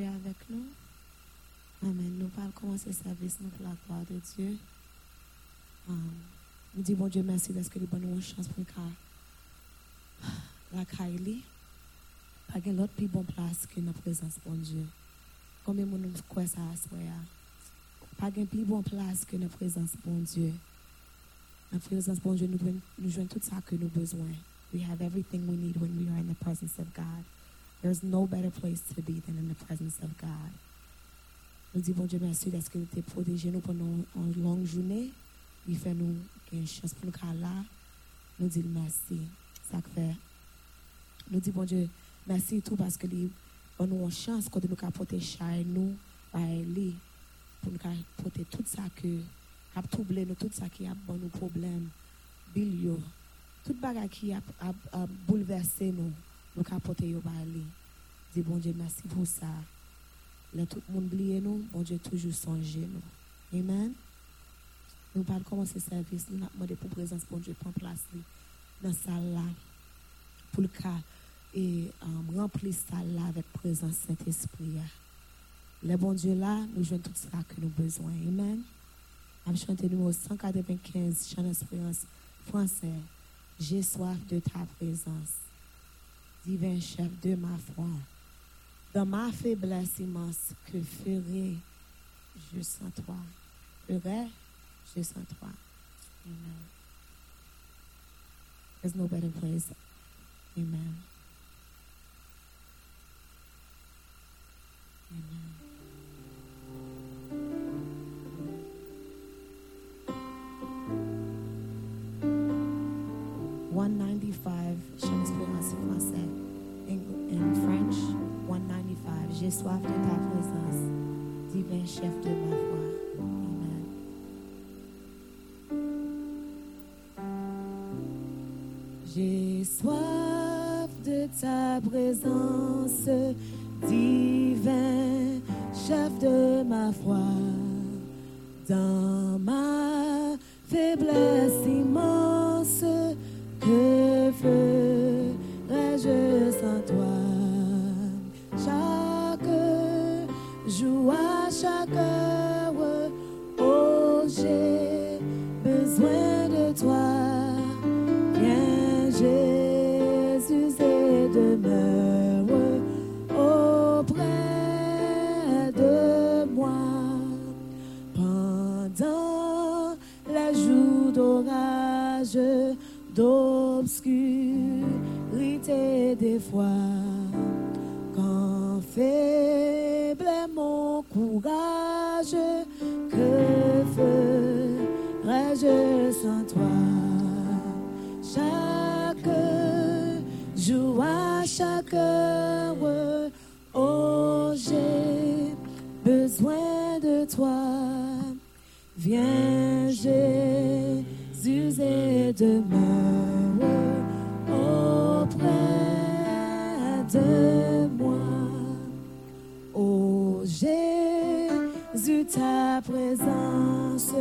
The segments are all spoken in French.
Dieu avec nous. Amen. Nous allons commencer le service pour la gloire de Dieu. Um, nous disons bon Dieu merci parce que nous avons une chance pour la Kaili. Pas qu'il y ait l'autre plus bonne place que notre présence, bon Dieu. Combien de monde croit ça à ce moment-là? Pas qu'il y ait plus bonne place que notre présence, bon Dieu. Notre présence, bon Dieu, nous joignons tout ça que nous avons besoin. We have everything we need when we are in the presence of God. There's no better place to be than in the presence of God. Nou di bon Dieu mersi deske nou te proteje nou ponon an long jounen. Li fe nou gen chans pou nou ka la. Nou di mersi. Sak fe. Nou di bon Dieu mersi tou paske li an nou an chans kote nou ka pote chay nou baye li. Pou nou ka pote tout sa ke ap touble nou, tout sa ki ap bon nou problem. Bil yo. Tout baga ki ap, ap, ap bouleverse nou. Nous porté au bail. Dis bon Dieu, merci pour ça. Là, tout le monde oublie nous, bon Dieu toujours songer nous. Amen. Nous allons commencer service, nous demandé pour présence, bon Dieu, prendre place dans salle là, pour le cas, et um, remplir salle là avec présence Saint-Esprit. Le bon Dieu là, nous jouons tout ça que nous avons besoin. Amen. On chanté numéro 195, chant d'espérance français. J'ai soif de ta présence, divin chef de ma foi. Dans ma faiblesse immense, que ferai-je sans toi? Ferai-je sans toi? Amen. There's no better place. Amen. Amen. One ninety five, Chant Espérance français. In, in French, 195. J'ai soif de ta présence, divin chef de ma foi. J'ai soif de ta présence, divin chef de ma foi. Dans ma faiblesse quand faible est mon courage, que ferais-je sans toi? Chaque jour, à chaque heure, oh, j'ai besoin de toi. Viens, Jésus, et demeure ta présence,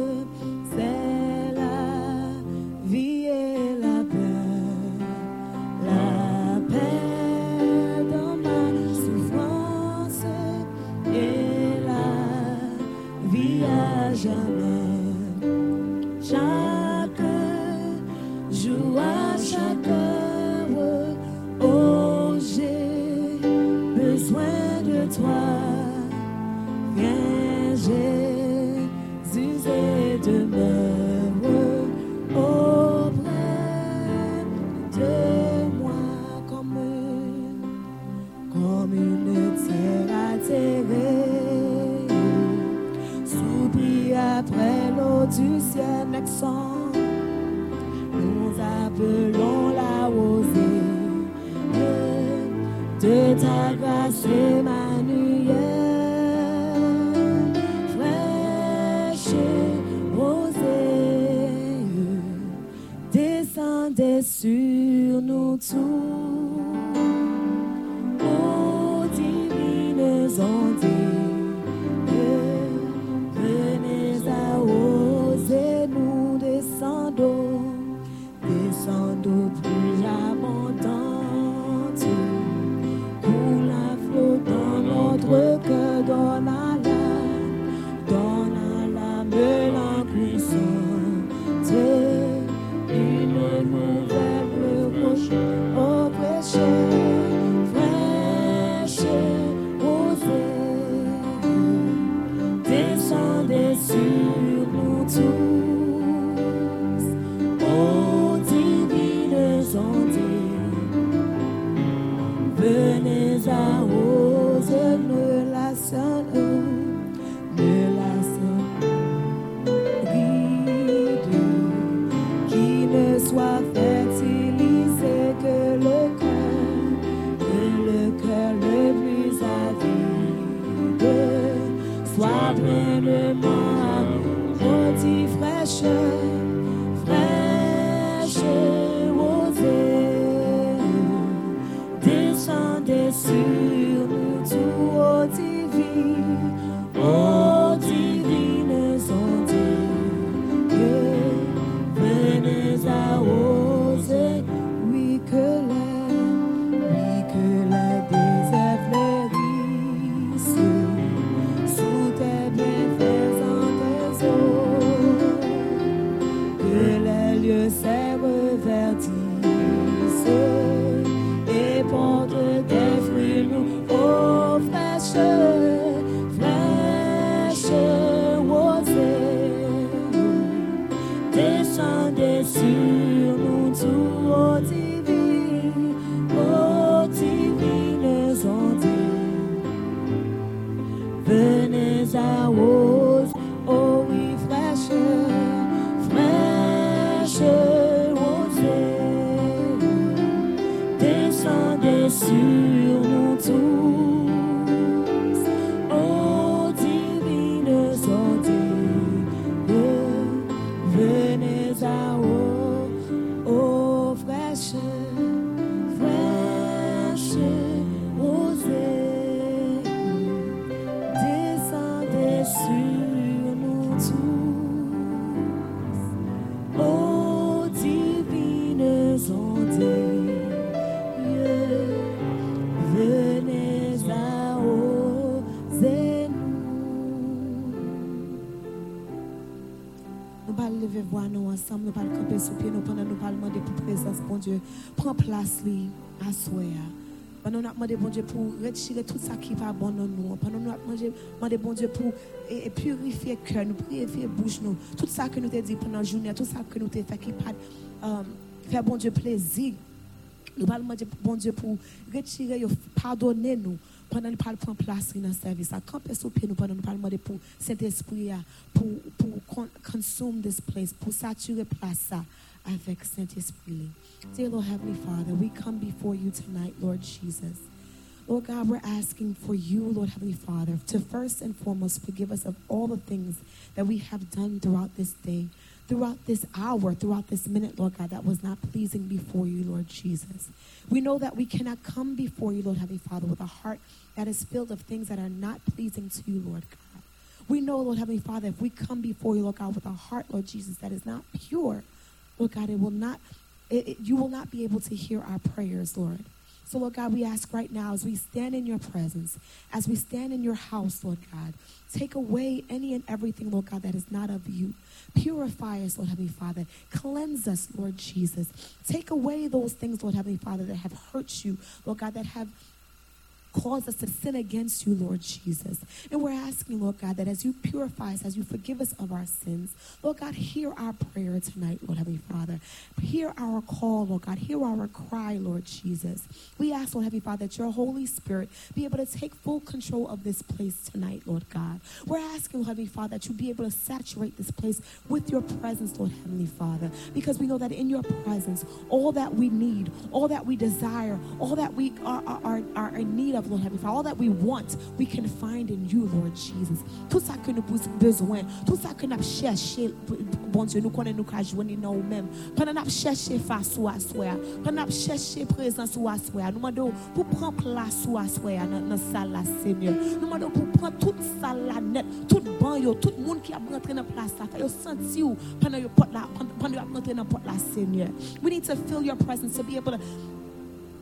nous allons camper sous pied, nous pendant nous allons demander présence, bon Dieu. Prends place, lui, à soi. Pendant nous allons demander, bon Dieu, pour retirer tout ça qui va bon dans nous. Pendant nous allons demander, bon Dieu, pour purifier le cœur, nous purifier la bouche, nous. Tout ça que nous t'ai dit pendant la journée, tout ça que nous t'ai fait qui pas euh, faire, bon Dieu, plaisir. Nous allons demander, bon Dieu, pour retirer, pardonner nous. Pendant nous parlons prendre place dans le service, à camper sous pied nous pendant nous parlons demander pour Saint-Esprit, à- pour, pour con- consume this place, pour saturer place avec Saint-Esprit. Dear Lord Heavenly Father, we come before you tonight, Lord Jesus. Lord God, we're asking for you, Lord Heavenly Father, to first and foremost forgive us of all the things that we have done throughout this day, throughout this hour, throughout this minute, Lord God, that was not pleasing before you, Lord Jesus. We know that we cannot come before you, Lord Heavenly Father, with a heart that is filled of things that are not pleasing to you, Lord God. We know, Lord Heavenly Father, if we come before you, Lord God, with a heart, Lord Jesus, that is not pure, Lord God, it will not, it, it- you will not be able to hear our prayers, Lord. So, Lord God, we ask right now as we stand in your presence, as we stand in your house, Lord God, take away any and everything, Lord God, that is not of you. Purify us, Lord Heavenly Father. Cleanse us, Lord Jesus. Take away those things, Lord Heavenly Father, that have hurt you, Lord God, that have cause us to sin against you, Lord Jesus. And we're asking, Lord God, that as you purify us, as you forgive us of our sins, Lord God, hear our prayer tonight, Lord Heavenly Father. Hear our call, Lord God. Hear our cry, Lord Jesus. We ask, Lord Heavenly Father, that your Holy Spirit be able to take full control of this place tonight, Lord God. We're asking, Lord Heavenly Father, that you be able to saturate this place with your presence, Lord Heavenly Father, because we know that in your presence, all that we need, all that we desire, all that we are, are, are, are in need of, Lord Heavenly Father, all that we want, we can find in you, Lord Jesus. Tout ça que nous besoin, tout ça que nous cherché, bon Dieu, nous connaissons nous joindre dans nous-mêmes. Que nous cherché face ou pendant que nous cherché présence ou à soi, nous demandons pour prendre place ou à soi dans dans salle Seigneur. Nous demandons pour prendre toute salle là net, tout banc tout le monde qui a rentré dans place là, fait yo senti pendant là, pendant yo rentré dans porte Seigneur. We need to feel your presence to be able to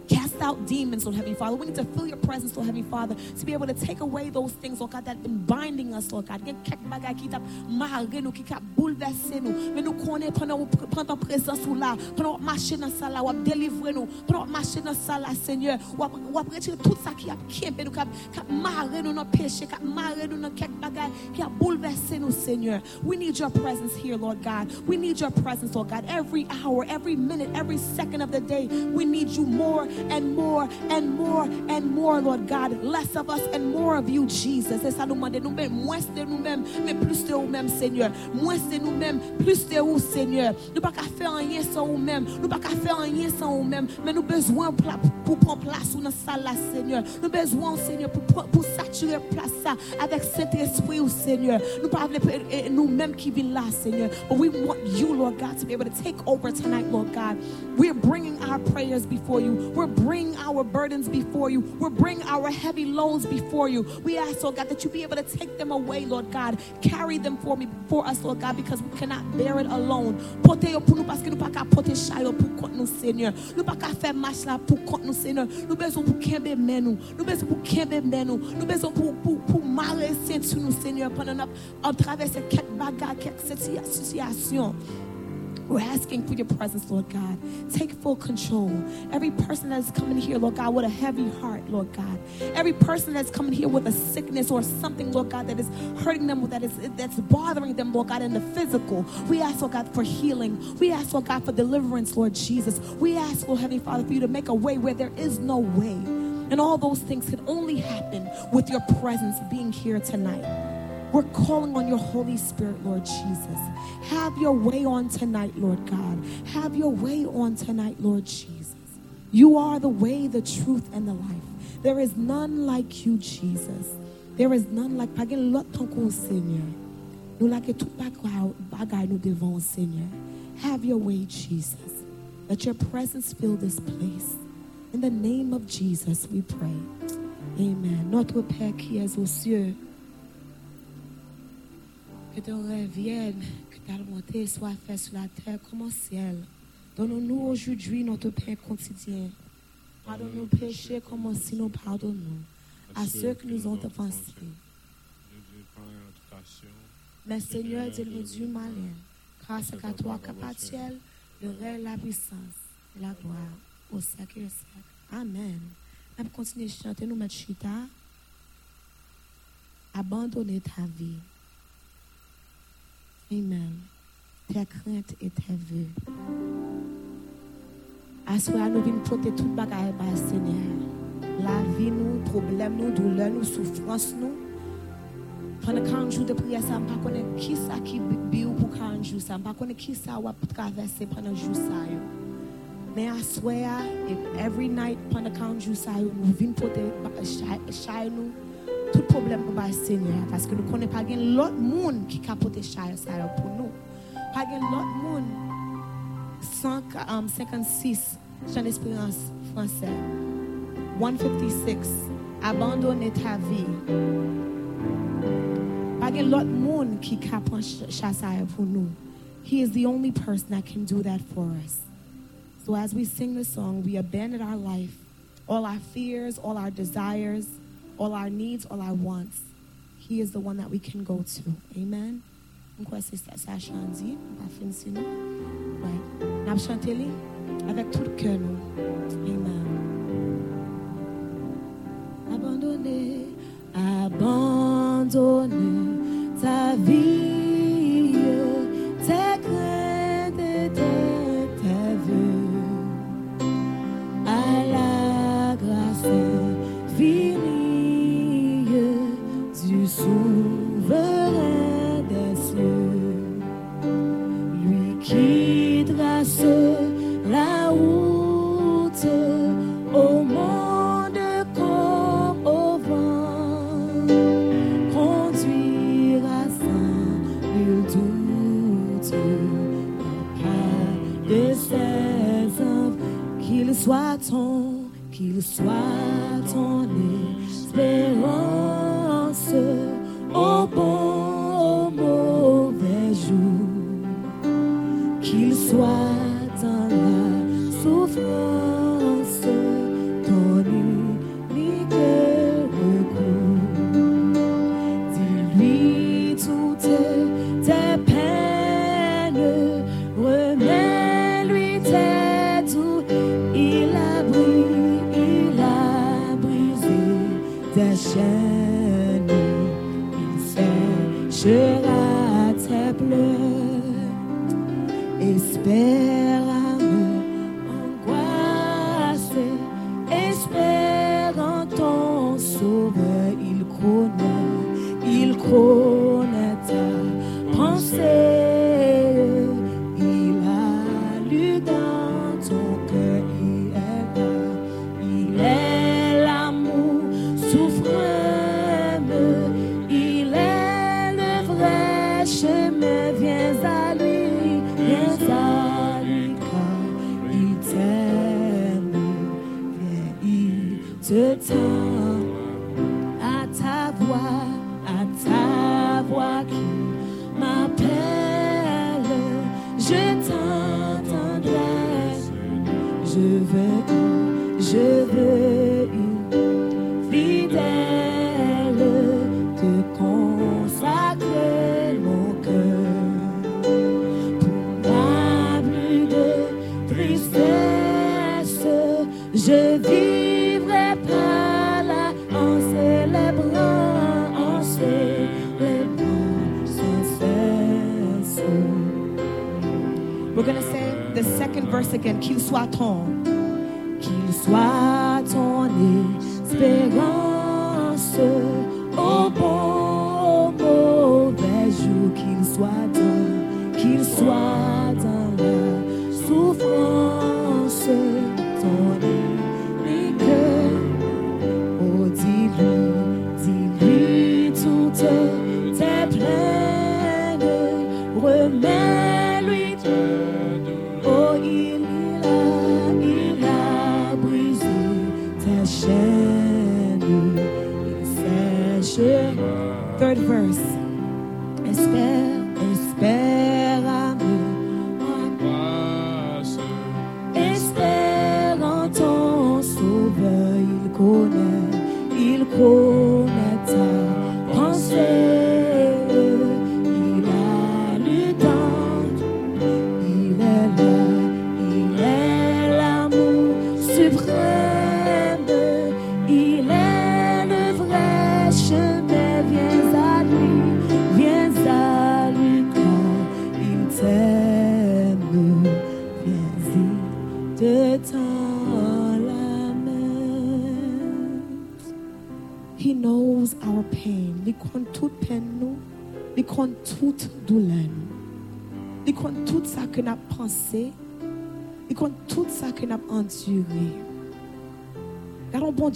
Cast out demons, Lord Heavenly Father. We need to feel your presence, Lord Heavenly Father, to be able to take away those things, Lord God, that have been binding us, Lord God. Gen kek bagay ki tap marre nou, ki kap bouleverse nou. Men nou konen pendant présence ou là, pendant ou marcher dans ça là, ou délivrer nous, pendant ou marcher dans ça là, Seigneur, ou retirer tout ça qui a kempe nous, kap, kap marre nous dans péché, kap marre nous dans kek bagay qui a bouleversé nous, Seigneur. We need your presence here, Lord God. We need your presence, Lord God. Every hour, every minute, every second of the day, we need you more and more and more and more, Lord God. Less of us and more of you, Jesus. C'est ça nous demande nous-mêmes, moins de nous-mêmes, mais plus de nous-mêmes, Seigneur. Moins de nous-mêmes, plus de vous, Seigneur. Nous pas qu'à faire rien sans nous-mêmes. Nous pas qu'à faire rien sans nous-mêmes, mais nous besoin pour, prendre place dans la salle Seigneur. Nous besoin, Seigneur, pour, pour, saturé place ça avec Saint-Esprit, oh Seigneur. Nous pas eh, nous-mêmes qui vivons là, Seigneur. But we want you, Lord God, to be able to take over tonight, Lord God. We're bringing our prayers before you. We're bringing our burdens before you. We're bringing our heavy loads before you. We ask, Lord God, that you be able to take them away, Lord God. Carry them for me, for us, Lord God, because we cannot bear it alone. Seigneur. We're asking for your presence, Lord God. Take full control. Every person that's coming here, Lord God, with a heavy heart, Lord God. Every person that's coming here with a sickness or something, Lord God, that is hurting them, that is that's bothering them, Lord God, in the physical. We ask, Lord God, for healing. We ask, Lord God, for deliverance, Lord Jesus. We ask, Lord Heavenly Father, for you to make a way where there is no way. And all those things can only happen with your presence being here tonight. We're calling on your Holy Spirit, Lord Jesus. Have your way on tonight, Lord God. Have your way on tonight, Lord Jesus. You are the way, the truth, and the life. There is none like you, Jesus. There is none like Pagan lot Seigneur. Nous la tout bagay nous Seigneur. Have your way, Jesus. Let your presence fill this place. In the name of Jesus, we pray. Amen. Notre Père qui es aux cieux. Que ton rêve vienne, que ta volonté soit faite sur la terre comme au ciel. Donne-nous aujourd'hui notre pain quotidien. Pardonne nos péchés comme aussi nous pardonnons à ceux qui nous ont offensés. Mais Seigneur, le Dieu malin, grâce à toi capatiel, le règne, la puissance et la gloire au siècle et au siècle. Amen. On continuer à chanter, nous mettre chita. Abandonner ta vie. Amen. Ta krent et ta ve. Aswa nou vin pote tout bagay ba Seigneur. La vi nou, problem nou, doule nou, soufrans nou. Pwene kanjou de priye sa, mpa konen ki sa ki bi ou pou kanjou sa. Mpa konen ki sa wap travesse pwene jou sa yo. Men aswe ya, every night pwene kanjou sa yo, nou vin pote chay nou. Tout problème pour le Seigneur. Parce que nous connaissons pas l'autre monde qui a porté ça pour nous. Pas l'autre monde. 156, um, j'ai l'espérance français. 156, abandonner ta vie. Pas l'autre monde qui a porté ça pour nous. He is the only person that can do that for us. So as we sing the song, we abandon our life, all our fears, all our desires all our needs, all our wants. He is the one that we can go to. Amen. Avec tout cœur Amen. Abandonner, abandonner ta vie, souverain des cieux, lui qui trace la route au monde comme au vent, conduira sans nul doute pas de ses œuvres, qu'il soit ton, qu'il soit ton espérance soir. Verse again. Qu'il soit ton,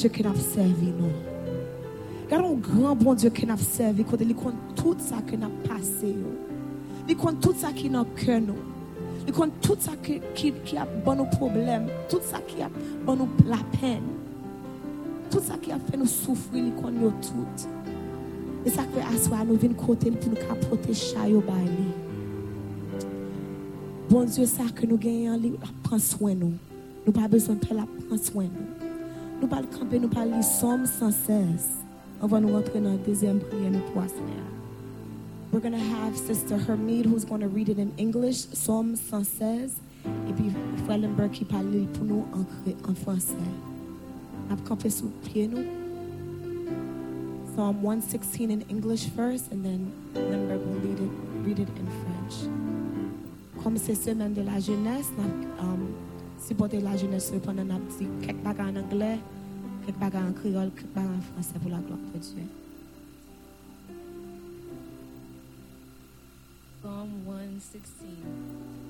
Dieu que n'a servi nous. Gardons grand bon Dieu que n'a servi. Côté li kon tout ça que n'a passé. Li kon tout ça qui dans cœur nous. Li kon tout ça qui, qui, qui a bon nos problèmes. Tout ça qui a bon nous la peine. Tout ça qui a fait nous souffrir, li kon yo tout. Et ça fait asseoir nous vinn côté pour nous chayo bay li. Bon Dieu, ça que nous gagnons, li la prend soin nous. Nous pas besoin de faire la prend soin nous. Nous camper, nous pas lire Somme 116. On va nous rentrer dans la deuxième prière, nous. We're going to have Sister Hermide who's going to read it in English, Psalm 116. Et puis, Frère Lambert qui parle pour nous en, en français. Va camper sous pied nous. Psalm 116 in English first, and then Lambert will read it, read it in French. Comme c'est semaine de la jeunesse, a um, supporté la jeunesse en anglais, en créole, en français pour la gloire de Dieu. Psalm 116.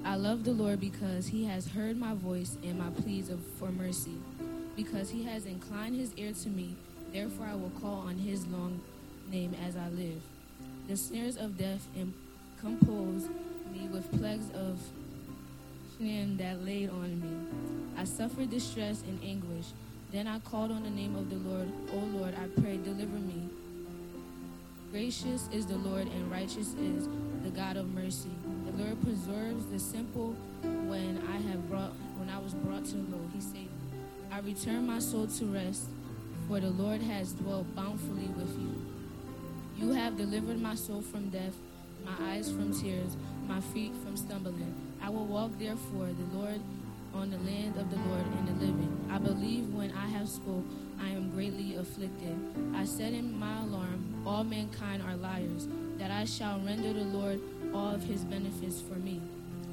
I love the Lord because he has heard my voice and my pleas of, for mercy. Because he has inclined his ear to me, therefore I will call on his long name as I live. The snares of death compose me with plagues of that laid on me. I suffered distress and anguish. Then I called on the name of the Lord. O Lord, I pray, deliver me. Gracious is the Lord and righteous is the God of mercy. The Lord preserves the simple when I have brought when I was brought to low. He saved me. I return my soul to rest, for the Lord has dwelt bountifully with you. You have delivered my soul from death, my eyes from tears, my feet from stumbling. I will walk therefore the Lord on the land of the Lord and the living. I believe when I have spoke, I am greatly afflicted. I said in my alarm, all mankind are liars, that I shall render the Lord all of his benefits for me.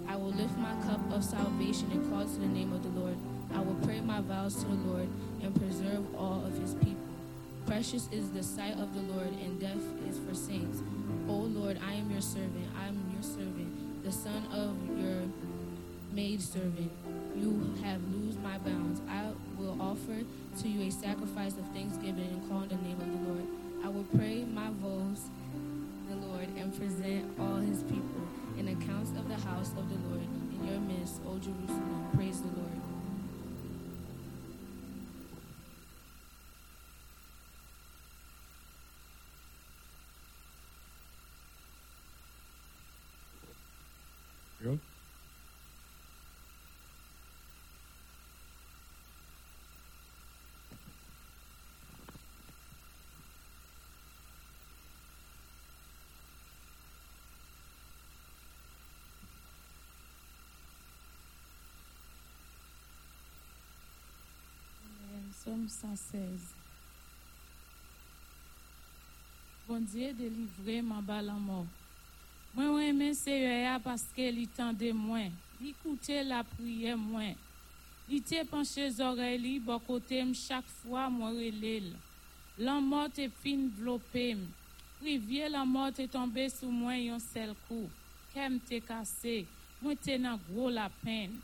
I will lift my cup of salvation and call to the name of the Lord. I will pray my vows to the Lord and preserve all of his people. Precious is the sight of the Lord, and death is for saints. O Lord, I am your servant. I am your servant, the son of your maidservant. You have loosed my bounds. I will offer to you a sacrifice of thanksgiving and call on the name of the Lord. I will pray my vows the Lord and present all his people in accounts of the house of the Lord in your midst, O Jerusalem. Praise the Lord. 116. Bon diye delivre man balan mou. Mwen wèmen seye ya paske li tende mwen, li koute la priye mwen. Li te panche zore li bokote m chak fwa mwen relel. Lan mot e fin vlope m. Privye lan mot e tombe sou mwen yon sel kou. Kem te kase, mwen te nan gro la pen.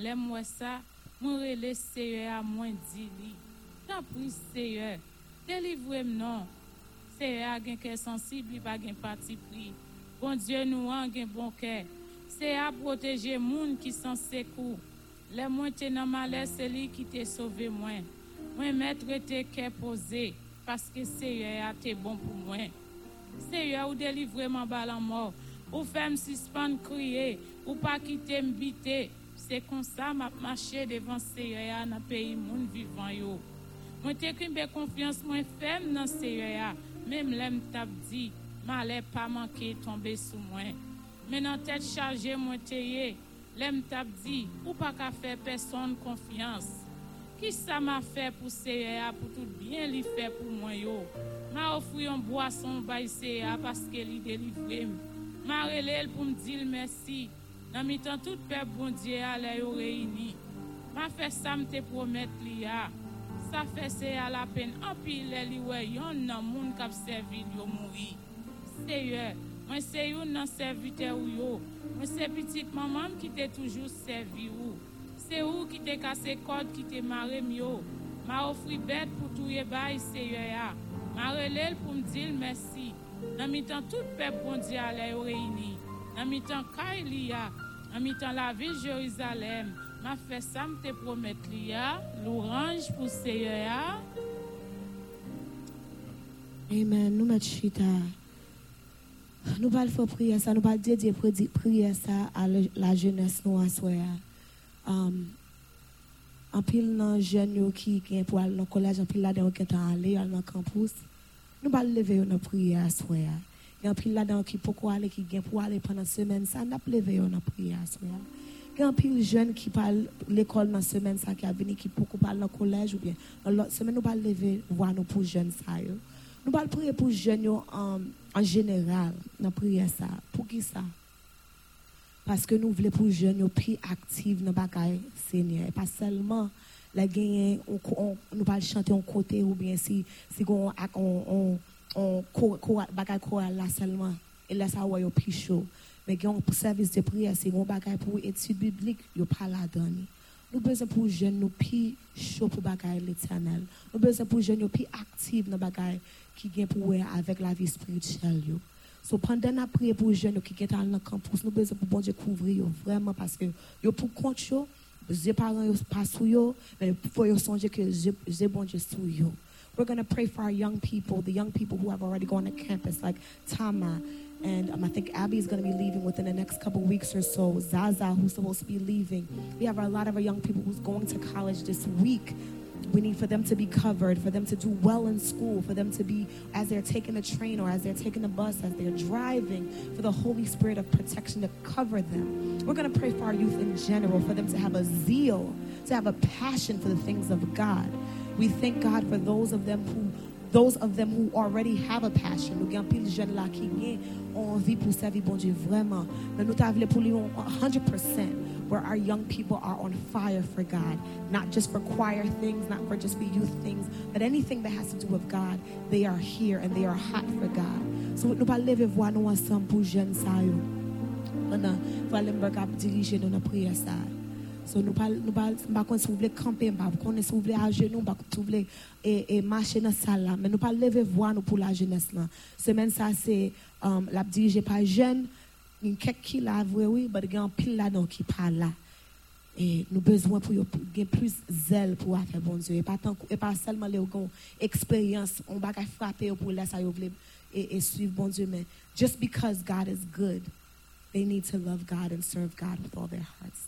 Le mwen sa, mwen rele seye ya mwen di li. tan pou seye, delivre m nan, seye a gen ke sensib, li pa gen pati pri, bon Diyo nou an gen bon ke, seye a proteje moun ki san sekou, le mwen te nan male se li ki te sove mwen, mwen metre te ke pose, paske seye a te bon pou mwen. Seye ou delivre m an balan mor, ou fem sispan kriye, ou pa kite m bite, se konsa m ap mache devan seye a nan peyi moun vivan yo. Mwen te krimbe konfians mwen fem nan seye ya, mem lem tap di, ma le pa manke tombe sou mwen. Men nan tet chaje mwen te ye, lem tap di, ou pa ka fe person konfians. Ki sa ma fe pou seye ya pou tout bien li fe pou mwen yo? Ma ofri yon boason bay seye ya paske li delivre m. Ma relel pou m di l mersi, nan mi tan tout pep bondye ya le yo reyni. Ma fe sa m te promet li ya. Sa fese a la pen anpi le liwe yon nan moun kap servil yo mouri. Seye, mwen se yon nan servite ou yo. Mwen se pitit mamam ki te toujou servi ou. Se ou ki te kase kod ki te mare myo. Ma ofri bet pou touye bay seye ya. Ma relel pou mdil mersi. Nan mi tan tout pep bondi ale yo reyni. Nan mi tan Kailia. Nan mi tan la vil Jerizalem. M'a fait ça me te promettre lia, l'orange pour Seigneur. Amen. Nous mettons chita. Nous parlons faire prière ça, nous parlons dédier prière ça à la jeunesse nous soir. Um, en pile dans jeunes yo qui qui pour aller dans collège en pile là dedans qui est aller dans le campus. Nous parlons lever dans prière à soir. Il y a en pile là dedans qui pourquoi aller qui gain pour aller pendant semaine ça n'a pas lever dans prière à soir. Il y a un pile jeune qui parle l'école dans semaine ça qui a venu qui pourquoi parle dans collège ou bien l'autre semaine nous parlons lever voir nous pour jeunes ça yo. Nous parlons prier pour jeunes yo en en général dans prière ça. Pour qui ça? Parce que nous voulons pour les jeunes plus actifs dans le Seigneur. Pas seulement la gagner, on, on, nous pas chanter en côté ou bien si, si on, on, on, on bagaille choral là seulement. Et là, ça va plus men gen yon servis de yon bagay pou etude biblik, pala dani. Nou pou jen nou pi chou pou bagay l'Eternel. Nou pou jen nou pi aktiv nan bagay ki gen pou wè avèk la vi yo. So pandan priye pou jen ki gen nan kampous, nou pou bon je kouvri yo vreman paske yo pou kont yo, paran yo yo, men pou yo sonje ke bon je sou yo. We're going to pray for our young people, the young people who have already gone to campus like Tama, and um, I think Abby is going to be leaving within the next couple weeks or so. Zaza, who's supposed to be leaving. We have a lot of our young people who's going to college this week. We need for them to be covered, for them to do well in school, for them to be, as they're taking the train or as they're taking the bus, as they're driving, for the Holy Spirit of protection to cover them. We're going to pray for our youth in general, for them to have a zeal, to have a passion for the things of God. We thank God for those of them who those of them who already have a passion. Ont envie pour servir bon Dieu vraiment. Mais nous t'avons pour 100% where our young people are on fire for God, not just for choir things, not for just for youth things, but anything that has to do with God, they are here and they are hot for God. So nous pas lever voir nous ensemble pour jeunes ça yo. Maintenant, Valenberg a dirigé dans la prière ça. So nous pas nous pas pas qu'on s'ouvre camper, pas qu'on s'ouvre à genoux, pas qu'on s'ouvre et et marcher dans salle là, mais nous pas lever voir nous pour la jeunesse là. Semaine ça c'est um, la dirigée par jeunes il y a quelques qui là, oui, mais il y a un pile là qui parle là. Et nous besoin pour gagner plus zèle pour faire bon Dieu. Et pas, tant, et pas seulement les expérience, on va frapper pour laisser et, et suivre bon Dieu, mais just because God is good, they need to love God and serve God with all their hearts.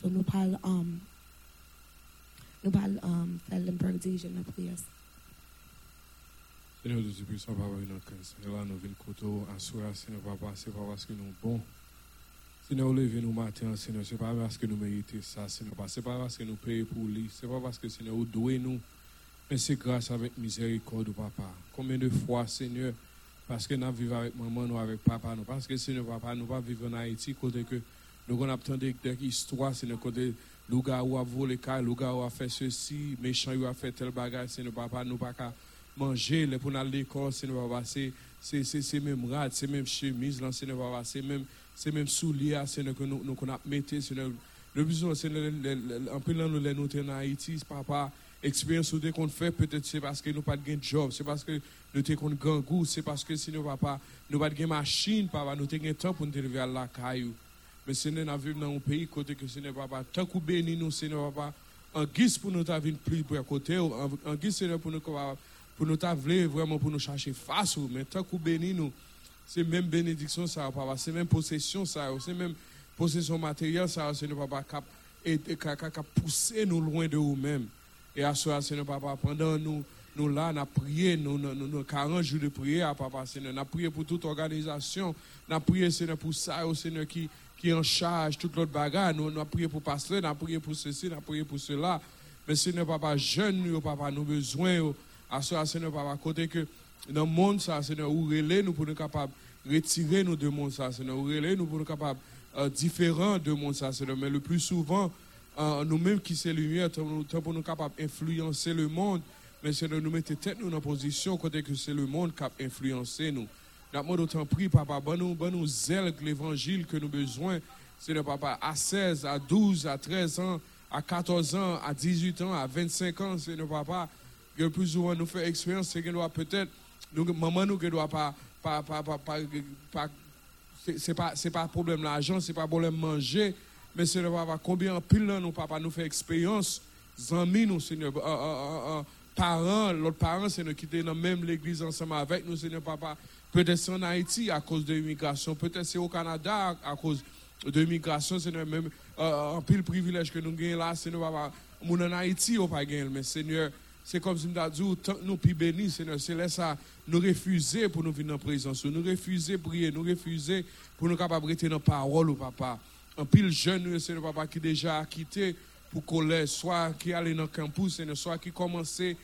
So nous parlons, um, nous parlons, um, Fellenberg dirige la prière. Seigneur Dieu puissant, Papa, notre cœur. Seigneur, nous venons à soi, Seigneur, Papa, c'est pas parce que nous sommes bons. Seigneur, levez nous matin, Seigneur, c'est pas parce que nous méritons ça, Seigneur, c'est pas parce que nous payons pour lui, c'est pas parce que, Seigneur, vous douez nous. Mais c'est grâce avec miséricorde, papa. Combien de fois, Seigneur, parce que nous vivons avec maman, nous avec papa, nous, parce que Seigneur, papa, nous pas vivre en Haïti, côté que nous avons entendu des histoires, Seigneur, côté gars où a volé, gars où a fait ceci, méchant, où a fait tel bagage, Seigneur, papa, nous pas manger, les pour aller à l'école, Seigneur, papa, c'est c'est c'est même rad, c'est même chemise, là, Seigneur, papa, c'est même c'est même souliers, Seigneur, que nous nous qu'on a mis, Seigneur. Le besoin, Seigneur, en plus, nous, les nous en Haïti, papa, expérience ou qu'on fait, peut-être c'est parce que nous pas de job, c'est parce que nous avons un goût, c'est parce que sinon, papa, nous pas de machine, papa, nous avons un temps pour nous lever à la caillou. Mais Seigneur, nous vivons dans un pays côté que Seigneur, papa, tant que béni nous, Seigneur, papa, en guise pour nous venir plus pour côté, en guise, Seigneur, pour nous, pour nous vraiment pour nous chercher face, mais tant que béni nous, c'est même bénédiction, ça, papa, c'est même possession, ça, c'est même possession matérielle, ça, Seigneur, papa, cap, et, cap pousser nous loin de nous-mêmes. Et à ce Seigneur, papa, pendant nous, nous là, nous prié, nous, nous, nous, 40 jours de prière, papa, Seigneur. Nous prié pour toute organisation. Nous prié, Seigneur, pour ça, au Seigneur, qui, qui en charge toute l'autre bagarre. Nous, avons prié pour pasteur, nous prié pour ceci, nous prié pour cela. Mais Seigneur, papa, jeune, nous, papa, nous besoin, à ce Seigneur, papa, côté que dans le monde, ça, Seigneur, où relais nous pour nous capables retirer nous de monde, ça, Seigneur, où relais nous pour nous capables euh, différents de monde, ça, Seigneur. Mais le plus souvent, euh, nous-mêmes qui sommes lumière, pour nous capables d'influencer le monde, mais c'est de nous mettre tête nous en position côté que c'est le monde qui a influencé nous. Nous avons autant pris, papa, bon nous, bon nous zèle l'évangile que nous besoin. C'est le papa à 16, à 12, à 13 ans, à 14 ans, à 18 ans, à 25 ans, c'est le papa que plus souvent nous fait expérience, c'est que nous peut-être, nous, maman nous que doit pas, pas, pas, pas, pas, c'est pas, c'est pas problème l'argent, c'est pas problème manger, mais c'est papa, combien en pile nous, papa, nous fait expérience, amis nous, Seigneur, euh, euh, euh, parents, l'autre parents, c'est nous qui étaient dans même l'église ensemble avec nous, Seigneur, papa. Peut-être c'est en Haïti à cause de l'immigration, peut-être c'est au Canada à cause de l'immigration, c'est même un pile privilège que nous gagnons là, Seigneur, papa. Nous en Haïti, on pas gagné, mais Seigneur, c'est comme si nous avons dit, nous plus bénis, Seigneur, c'est là ça, nous refuser pour nous venir en présence, nous refuser prier, nous refuser pour nous capables de nos paroles, papa un pile jeune, le papa qui déjà a quitté pour collège, soit qui allait dans le campus, soit qui commençait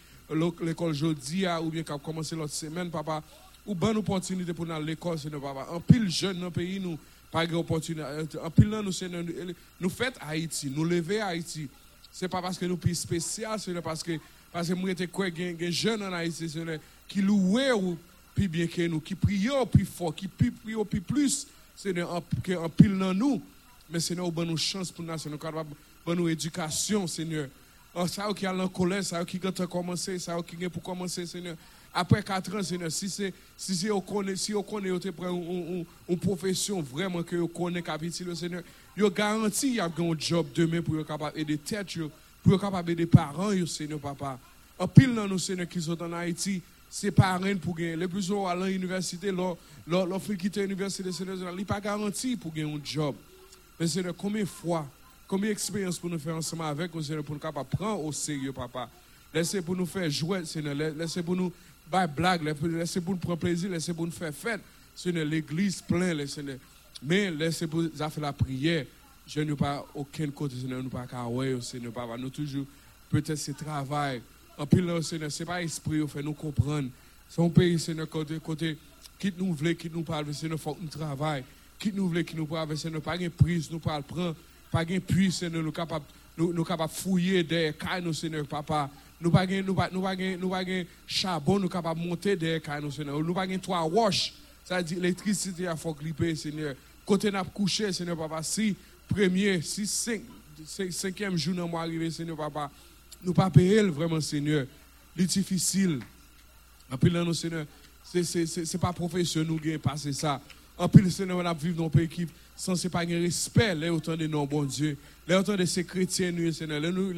l'école jeudi ou bien qui a commencé l'autre semaine, papa, ou bonne opportunité pour aller à l'école, c'est papa. Un pile jeune dans le pays, nous, pas d'opportunité. Un pile nous, nous, nous fait Haïti, nous lever Haïti. C'est pas parce que nous sommes spécial, c'est parce que, parce que nous sommes quoi, des jeunes en Haïti, qui louent ou plus bien que nous, qui prient plus fort, qui prient plus plus, c'est un pile dans nous. Mais Seigneur, bonne chance pour nous, Seigneur, bonne éducation, Seigneur. Ça qui a en colère, ça qui a commencé, ça qui est pour commencer, Seigneur. Après 4 ans, Seigneur, si c'est si c'est connaît, si on connaît, une, une, profession vraiment que vous connaissez capitale, Seigneur, vous garantit qu'il y a un job demain pour être capable d'aider tête, pour être capable d'aider parents, Seigneur, papa. En pile dans nous, Seigneur, qui sont en Haïti, c'est parents pour gagner. Les plus à l'université, leur fait quitter l'université, Seigneur, il n'est pas garanti pour gagner un job. Mais Seigneur, combien de fois, combien d'expériences pour nous faire ensemble avec nous, Seigneur, pour nous capable prendre au sérieux, papa? Laissez pour nous faire jouer, Seigneur. Laissez pour nous faire blague, laissez pour nous prendre plaisir, laissez pour nous faire fête. Seigneur, l'église pleine, Seigneur. Mais laissez pour nous faire la prière. Je n'ai pas aucun côté, Seigneur, nous pas qu'à Seigneur, papa. Nous toujours, peut-être c'est travail. En plus, Seigneur, ce n'est pas esprit, fait nous comprendre. C'est un pays, Seigneur, côté, côté, quitte nous voulez, quitte nous parle, Seigneur, faut nous travaillons qui nous voulons, qui nous c'est nous pas de prise, nous pas prendre, pas de puissance, nous capable nous nous capable fouiller des cailles Seigneur papa. Nous pas nous pas nous pas nous charbon, nous capable monter des cailles Seigneur. Nous pas trois wash. Ça dit l'électricité a faut clipper Seigneur. Côté n'a couché Seigneur papa si premier, si cinq, cinquième jour nous arrivé Seigneur papa. Nous pas payer vraiment Seigneur. C'est difficile. En plus là nous Seigneur, c'est pas professionnel nous gain passer ça. En plus, Seigneur, on a vivre dans une équipe sans c'est pas un respect, là, autant de nos bon Dieu. Là, autant de ces chrétiens, nous, Seigneur. Nous,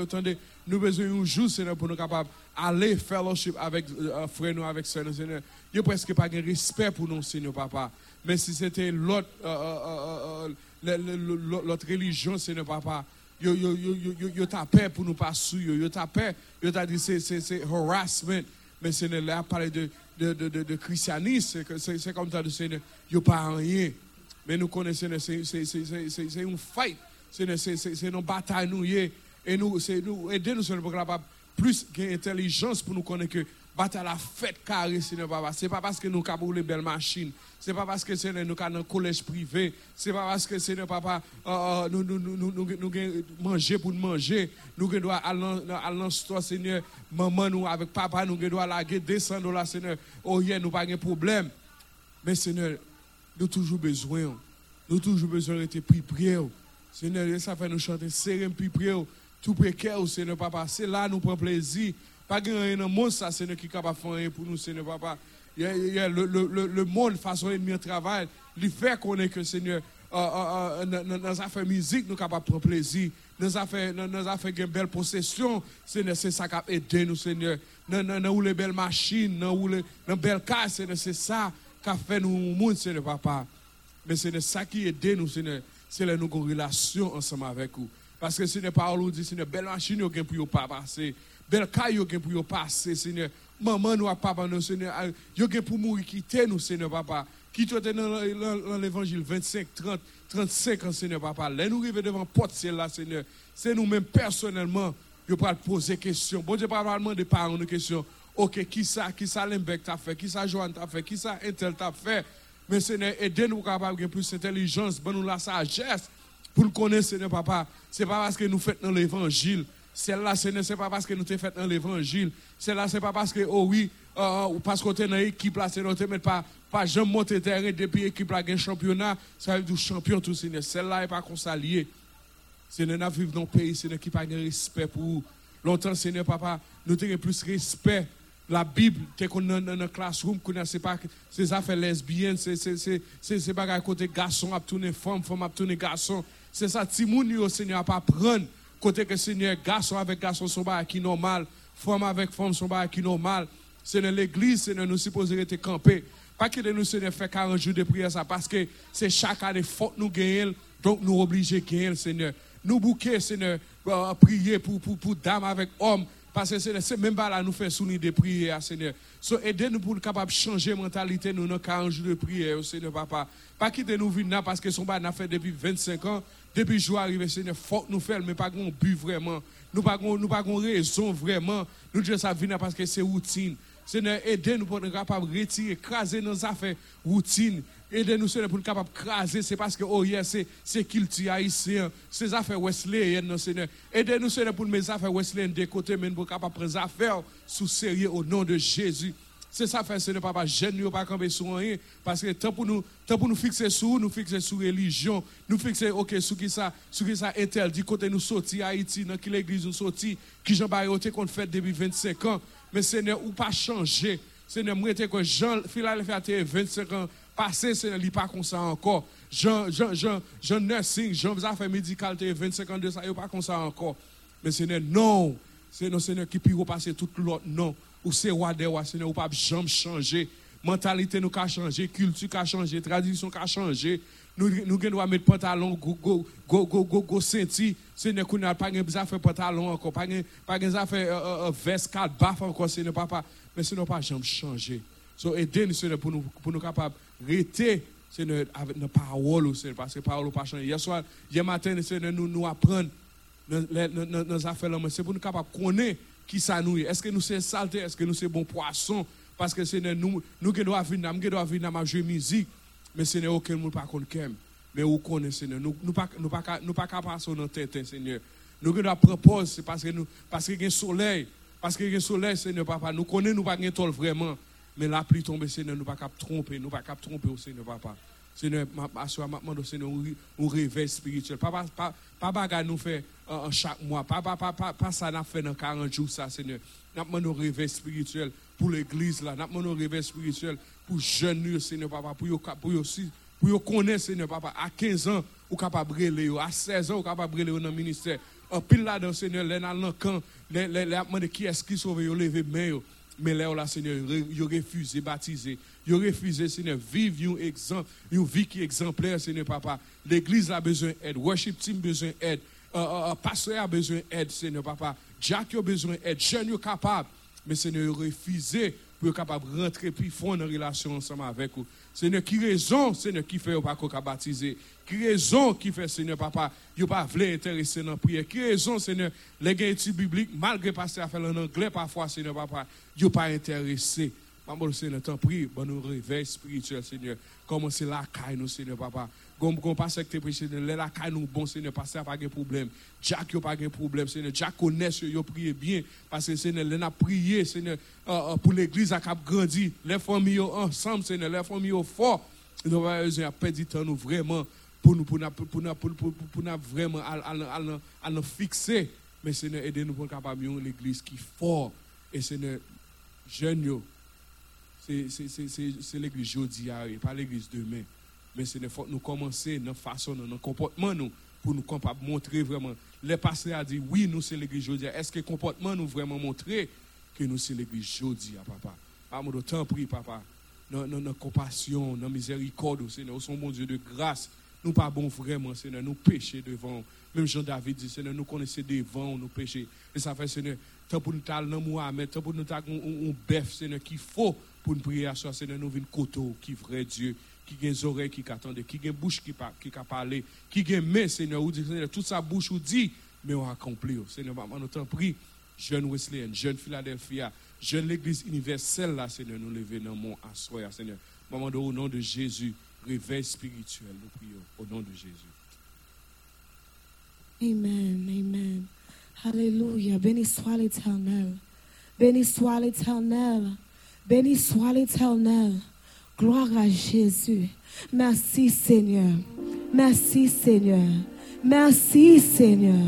autant de, nous besoin un jour, Seigneur, pour nous capables aller fellowship avec euh, frère, nous, avec Seigneur, Seigneur. Il n'y a presque pas de respect pour nous, Seigneur, papa. Mais si c'était l'autre, euh, euh, l'autre religion, Seigneur, papa, yo, yo, yo, yo, yo, pour nous pas sous, yo, yo tapé, yo t'a dit c'est harassment. Mais Seigneur, là, parler de, de, de, de, de christianisme, c'est comme ça, n'y a pas rien. Mais nous connaissons, c'est une fight, c'est une bataille, nous, et nous, c'est nous, aider nous pour plus d'intelligence pour nous connaître que bataille la fête carré, Seigneur Papa. C'est pas parce que nous avons les belles machines. C'est pas parce que Seigneur nous avons un collège privé. C'est pas parce que Seigneur Papa euh, euh, nous nous nous nous manger pour manger. Nous devons aller store Seigneur. Maman nous avec papa nous devons laguer 200 dollars Seigneur. Oh yeah, nous pas de problème. Mais Seigneur, nous toujours besoin. Nous toujours besoin de plus prier. Seigneur, ça fait nous chanter serré plus prier. Tout précaire, Seigneur Papa. C'est là nous prenons plaisir. Pas rien dans le monde, ça, Seigneur, qui est capable de faire pour nous, Seigneur Papa. A, a le, le, le, monde, façon ennemi travail, il fait qu'on est que, Seigneur, euh, euh, euh, dans les affaires musique, nous sommes capables de prendre plaisir. Dans les affaires, dans de belle possession, Seigneur, c'est ça qui a aidé nous, Seigneur. Dans, les belles machines, dans les belles cases, Seigneur, c'est ça qui a fait nous, monde, Seigneur Papa. Mais c'est ça qui aide nous, Seigneur. C'est là nous avons une relation ensemble avec vous. Parce que Seigneur, parole nous dit, Seigneur, belle machine, vous avez pour pas passer. Belle caille, vous avez pour passer, Seigneur. Maman, nous, papa, nous, Seigneur, vous avez pour mourir, quitter nous, Seigneur, papa. Qui dans, dans l'évangile 25, 30, 35 ans, Seigneur, papa. Là, nous arrivons devant porte, celle-là, Seigneur. C'est nous-mêmes, personnellement, nous pas poser question. Bon Dieu, pas demander par une question. Ok, qui ça, qui ça Lembec t'a fait, qui ça Joanne t'a fait, qui ça Intel t'a fait? Mais Seigneur, aidez-nous capables de plus d'intelligence, bonne nous la sagesse pour nous connaître, Seigneur Papa. Ce n'est pas parce que nous faisons dans l'évangile. Celle-là, ce n'est pas parce que nous te fait dans l'évangile. Celle-là, ce n'est pas parce que, oh oui, euh, parce qu'on est dans l'équipe là, Seigneur, ne pas, pas jamais monter terrain depuis l'équipe là, un championnat, ça veut dire champion tout, Seigneur. Celle-là n'est pas qu'on s'allie. Seigneur, nous vivons dans un pays, Seigneur, qui n'a pas de respect pour vous. Longtemps, Seigneur, Papa, nous avons plus respect la Bible, tu es dans le classroom, c'est pas ces affaires lesbiennes, c'est c'est pas côté garçon à tourner femme, femme à tourner garçon. C'est ça, Timouni au Seigneur pas prendre côté que Seigneur garçon avec garçon sont pas qui normal, femme avec femme sont pas qui normal. Dans l'église, Seigneur nous supposons être campés. Pas que nous Seigneur fait 40 jours de prière ça parce que c'est chaque année faute nous gagner, donc nous obligés de gagner Seigneur. Nous bouquer Seigneur prier pour pour pour dame avec homme parce que c'est même pas là nous fait souvenir de prière, Seigneur. So, aidez-nous pour être capable de changer mentalité nous dans 40 jours de prière, Seigneur Papa. Pas quitter nous venir parce que son bar n'a fait depuis 25 ans. Depuis jour arrivé, Seigneur, faut nous faire, mais pas qu'on but vraiment. Nous pas nous pas raison vraiment. Nous disons ça venir parce que c'est routine. Seigneur, aidez-nous pour être capable de retirer, écraser nos affaires routine. Aidez-nous, Seigneur, pour être capable de craser. C'est parce que, oh yes, c'est culture haïtien. Ces affaires wesleyennes, Seigneur. Aidez-nous, Seigneur, pour mes affaires wesleyennes de côté, mais pour capable prendre affaires sous sérieux au nom de Jésus. C'est ça, fait, Seigneur, papa. Jeune, nous pas camper sur rien. Parce que tant pour nous, tant pour nous fixer sur nous fixer sur religion, nous fixer, ok, sur qui ça, sur qui ça interdit, côté nous sortir Haïti, dans quelle église nous sortir, qui Jean Bayoté qu'on fait depuis 25 ans. Mais Seigneur, ou pas changer. Seigneur, moi, que Jean, Philadelphie fait 25 ans passé, c'est n'est pas comme ça encore. Jean, Jean, Jean, Jean nursing, Jean affaires médicales, 25 ans de ça, il pas comme ça encore. Mais Seigneur, non. C'est le Seigneur qui peut repasser tout l'autre non. Ou c'est roi des rois, Seigneur, ou pas jamais changer. Mentalité nous a changé, culture a changé, tradition a changé. Nous nous devons mettre pantalon go go go go go go senti. Seigneur, nous n'a pas besoin faire pantalon encore, pas pas besoin faire euh, euh, veste quatre baf encore, Seigneur papa. Mais Seigneur pas jamais changer. So aidez-nous Seigneur pour nous pour nous capables rester Seigneur avec nos paroles Seigneur parce que parole pas changer. Hier soir, hier matin Seigneur nous nous apprendre nos, nos affaires c'est pour nous capables connaître qui ça. Est-ce que nous sommes saleté, est-ce que nous sommes bon poisson parce que nous nous qui doit venir, nous doit venir jouer musique mais Seigneur aucun monde pas mais où connaît Seigneur nous nous pas nous pas nous pas passer dans tête Seigneur. Nous qui doit proposer parce que nous parce qu'il y a soleil parce qu'il y a soleil Seigneur papa nous connaissons nous pas vraiment mais la pluie tombe, Seigneur, nous ne pas tromper, nous ne pas tromper au Seigneur, papa. Seigneur, je demande Seigneur un réveil spirituel. Pas pas pas bagarre nous fait euh, chaque mois. Pas pas pas pas ça n'a fait dans 40 jours ça Seigneur. Nous demande un réveil spirituel pour l'église là. Nous demande un réveil spirituel pour jeunes Seigneur papa pour pour aussi connaître Seigneur papa à 15 ans ou capable brûler à 16 ans ou capable brûler dans le ministère. En pile là dans Seigneur les dans le camp les les les qui est-ce qui sauve lever main mais là, Seigneur, ils ont refusé baptiser. Ils ont refusé, Seigneur, vivre exemple, une vie qui est exemplaire, Seigneur, papa. L'église a besoin d'aide. Worship team a besoin d'aide. Uh, pasteur a besoin d'aide, Seigneur, papa. Jack a besoin d'aide. Jeune capable. Mais Seigneur, ils ont refusé pour être capable de rentrer puis fondre une relation ensemble avec vous. Seigneur, qui raison, Seigneur, qui fait pas qu'on baptiser. Qui raison qui fait, Seigneur, papa, vous pas voulu intéresser dans la prière. Qui raison, Seigneur, les gars bibliques, malgré passer à faire en anglais parfois, Seigneur, papa, vous pas intéressé. Maman, Seigneur, t'en prie, bon nous réveil spirituel, Seigneur. Commencez la caille, nous, Seigneur, papa. Comme passe avec tes prêchés, la caille bon, Seigneur, passer pas de problème. Jack, pas de problème, Seigneur. Jack connaît, yo prié bien. Parce que, Seigneur, il a prié, Seigneur, euh, euh, pour l'église à cap grandi. Les familles ensemble, Seigneur, les familles fort. Nous avons perdu du temps, nous, vraiment, pour nous, pour pour pour vraiment, à nous fixer. Mais, Seigneur, aidez-nous pour capable l'église qui est fort. Et, Seigneur, jeunes, c'est l'église jeudi, pas l'église demain. Mais c'est faut nous commencer dans façon, dans comportement nous, pour nous montrer vraiment. Les pasteurs a dit, oui, nous c'est l'église jeudi. Est-ce que le comportement nous vraiment montrer que nous c'est l'église jeudi, papa? Par mon temps prie, papa. Dans, dans, compassion, dans miséricorde, Seigneur, son bon Dieu de grâce. Nous pas bon vraiment, Seigneur, nous péchons devant. Même Jean-David dit, Seigneur, nous connaissons devant nous péchés. Et ça fait, Seigneur, tant pour nous t'aller dans Mohamed, tant pour nous t'aller un bœuf, Seigneur, qu'il faut pour nous à soi, Seigneur, nous venons coteau, qui vrai Dieu, qui a des oreilles qui attendent, qui a une bouche qui parle, qui a une main, Seigneur, ou dit, Seigneur, toute sa bouche ou dit, mais on accomplit. Seigneur, maman, nous t'en prie, jeune Wesleyan, jeune Philadelphia, jeune l'église universelle, là, Seigneur, nous lever dans mon assoir, Seigneur. Maman, au nom de Jésus, réveil spirituel, nous prions, au nom de Jésus. Amen, amen. Alléluia. Béni soit l'éternel. Béni soit l'éternel. Béni soit l'éternel. Gloire à Jésus. Merci Seigneur. Merci Seigneur. Merci Seigneur.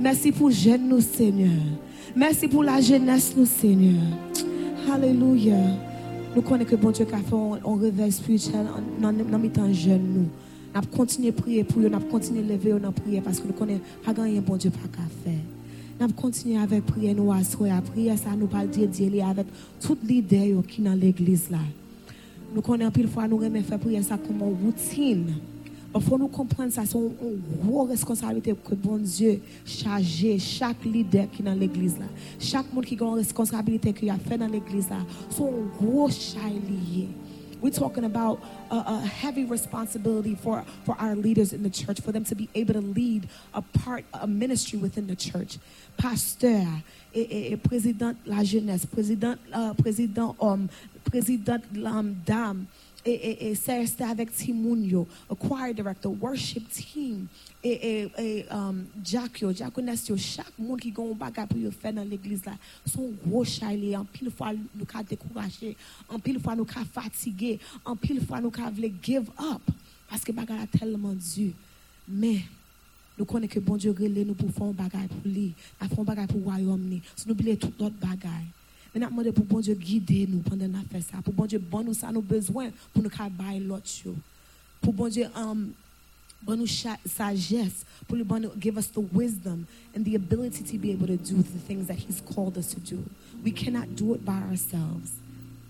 Merci pour jeune nous Seigneur. Merci pour la jeunesse nous Seigneur. Alléluia. Nous connaissons que bon Dieu a fait un réveil spirituel dans nos temps nous. Nous à prier pour eux, nous avons continué à lever dans prier parce que nous connaissons pas bon Dieu pas faire. Nous avons continué avec prier, nous à prier, ça nous parle de Dieu avec toutes les idées qui dans l'église là. Nous connaissons pile fois, nous faire prier ça comme une routine. Il faut nous comprendre ça, c'est une grosse responsabilité que bon Dieu charge chaque leader qui est dans l'église là. Chaque monde qui a une responsabilité qu'il a fait dans l'église là, c'est. We're talking about a, a, heavy responsibility for, for our leaders in the church, for them to be able to lead a part, a ministry within the church. Pasteur, et, et, président la jeunesse, président, uh, président homme, président um, dame, et, et, et avec Timunio, a choir director, worship team, et, et, um, Jack Nestio, chaque monde qui a un bagage pour faire dans l'église là, sont gros chailés, en pile fois nous avons découragé, en pile fois nous avons fatigué, en pile fois nous avons give up, parce que bagage a tellement dur. Mais, nous connaissons que bon Dieu relève nous pour faire un bagage pour lui, pour faire un bagage pour le royaume, nous oublions tout notre bagage. Mais nous demandons pour bon Dieu guider nous pendant nous faire ça, pour bon Dieu bon nous ça nous besoin pour nous l'autre Pour bon Dieu um, but sagesse, give us the wisdom and the ability to be able to do the things that He's called us to do. We cannot do it by ourselves.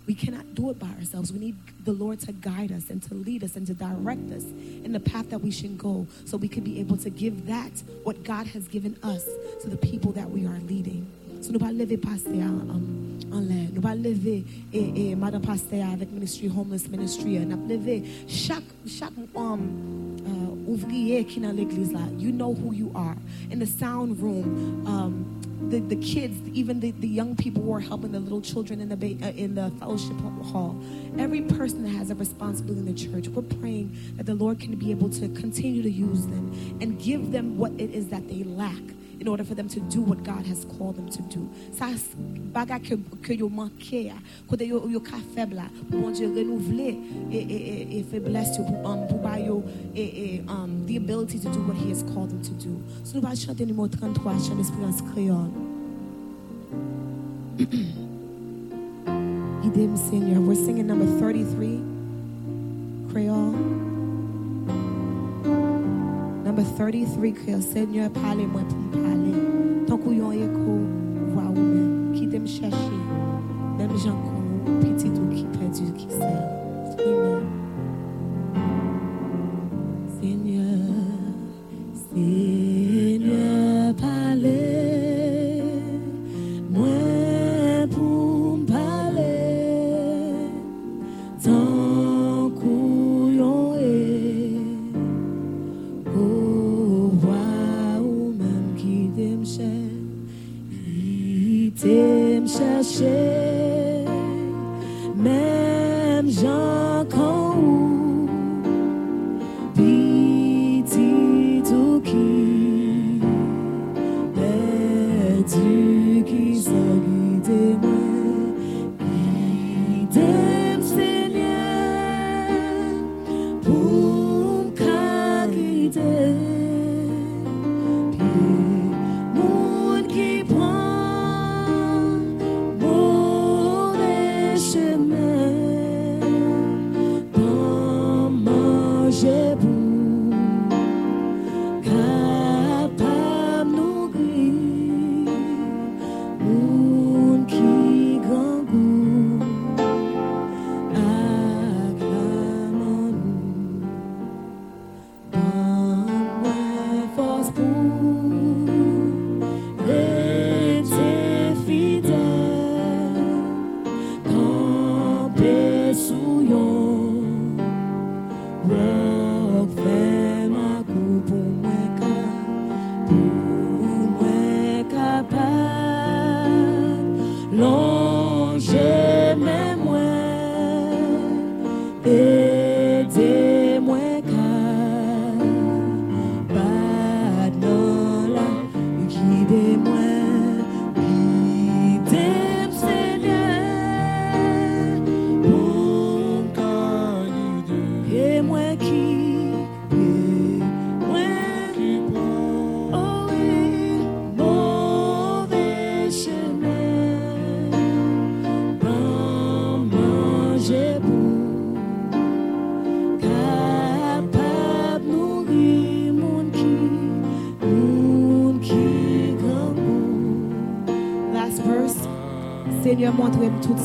We cannot do it by ourselves. We need the Lord to guide us and to lead us and to direct us in the path that we should go so we could be able to give that, what God has given us, to the people that we are leading. So nous pas lever pasteur en, en l'air. Nous pas lever et, et madame pasteur avec ministry homeless ministry. Nous pas lever chaque chaque um, uh, ouvrier qui dans l'église là. You know who you are. In the sound room, um, the, the kids, even the, the young people who are helping the little children in the uh, in the fellowship hall. Every person that has a responsibility in the church, we're praying that the Lord can be able to continue to use them and give them what it is that they lack in order for them to do what God has called them to do. Ça, baga que, que yo manqué, côté yo, yo ka faible, pour bon Dieu renouveler et, et, et faiblesse pour, um, pour ba yo et, et, um, the ability to do what He has called them to do. So nous allons chanter numéro 33, chant d'espérance créole. Guide-moi, Seigneur. We're singing number 33, Creole. Number 33, que Seigneur parle moi pour me parler. Tant qu'on y a même, qui t'aime chercher, même gens petit ou qui perdu, qui. Amen. Seigneur, Seigneur, pouvez toutes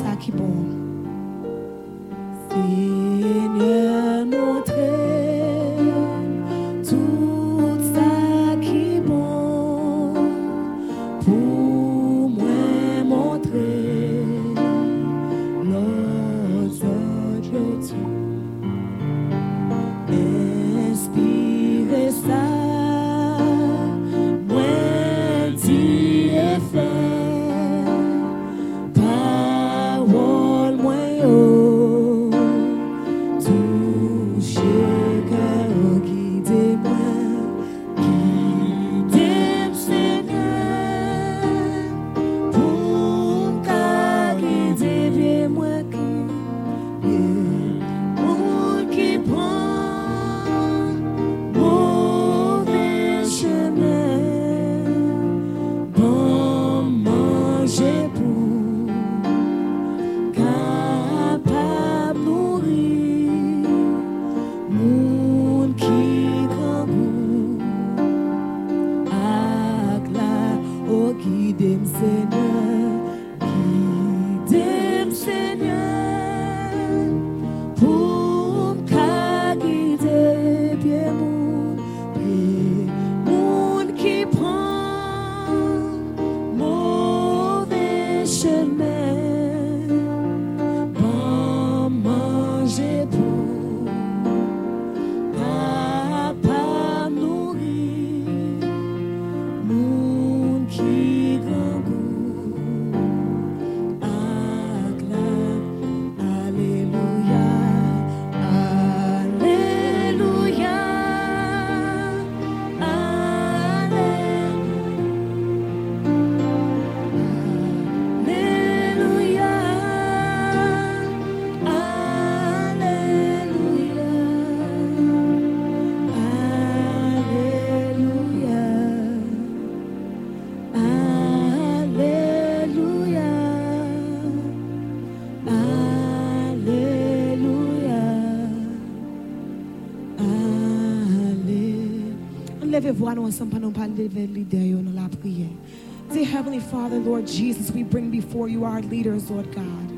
Dear Heavenly Father, Lord Jesus, we bring before you our leaders, Lord God.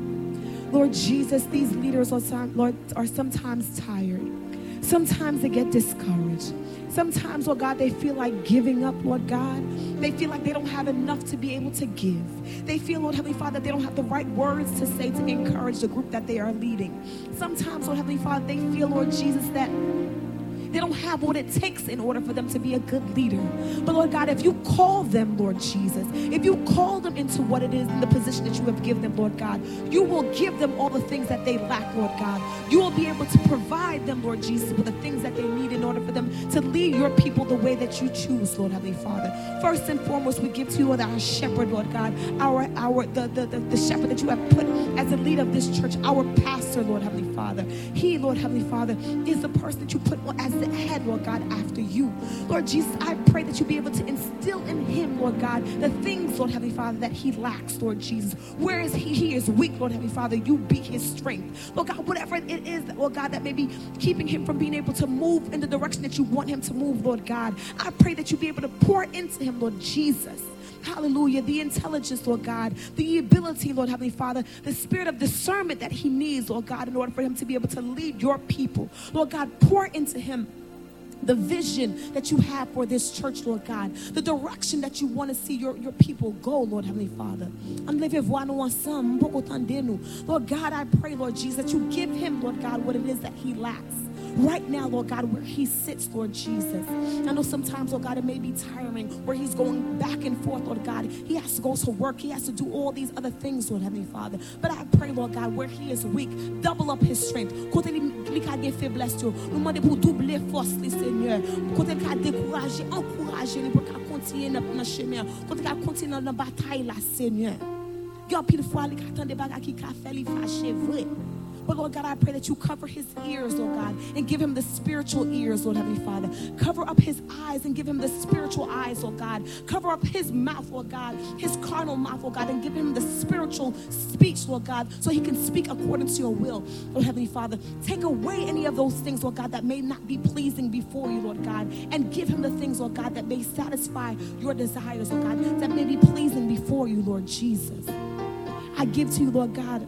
Lord Jesus, these leaders are, Lord, are sometimes tired. Sometimes they get discouraged. Sometimes, Lord God, they feel like giving up, Lord God. They feel like they don't have enough to be able to give. They feel, Lord Heavenly Father, they don't have the right words to say to encourage the group that they are leading. Sometimes, Lord Heavenly Father, they feel, Lord Jesus, that they don't have what it takes in order for them to be a good leader. But Lord God, if you call them, Lord Jesus, if you call them into what it is in the position that you have given them, Lord God, you will give them all the things that they lack, Lord God. You will be able to provide them, Lord Jesus, with the things that they need in order for them to lead your people the way that you choose, Lord Heavenly Father. First and foremost, we give to you our shepherd, Lord God, our our the, the, the, the shepherd that you have put as the leader of this church, our pastor, Lord Heavenly Father. He, Lord Heavenly Father, is the person that you put as the head, Lord God, after you. Lord Jesus, I pray that you be able to instill in him, Lord God, the things, Lord Heavenly Father, that he lacks, Lord Jesus. Where is he? He is weak, Lord Heavenly Father. You be his strength. Lord God, whatever it is, Lord God, that may be keeping him from being able to move in the direction that you want him to move, Lord God. I pray that you be able to pour into him, Lord Jesus. Hallelujah. The intelligence, Lord God, the ability, Lord Heavenly Father, the spirit of discernment that he needs, Lord God, in order for him to be able to lead your people. Lord God, pour into him the vision that you have for this church, Lord God, the direction that you want to see your, your people go, Lord Heavenly Father. Lord God, I pray, Lord Jesus, that you give him, Lord God, what it is that he lacks right now, Lord God, where he sits, Lord Jesus. I know sometimes, Lord God, it may be tiring where he's going back and forth, Lord God. He has to go to work, he has to do all these other things, Lord Heavenly Father. But I pray, Lord God, where he is weak, double up his strength. Kote li li ka gen faiblesse yo, nou mande pou double force Seigneur. Fe li fache vre. But Lord God, I pray that you cover his ears, Lord God, and give him the spiritual ears, Lord Heavenly Father. Cover up his eyes and give him the spiritual eyes, Lord God. Cover up his mouth, Lord God, his carnal mouth, Lord God, and give him the spiritual speech, Lord God, so he can speak according to your will, Lord Heavenly Father. Take away any of those things, Lord God, that may not be pleasing before you, Lord God, and give him the things, Lord God, that may satisfy your desires, Lord God, that may be pleasing before you, Lord Jesus. I give to you, Lord God,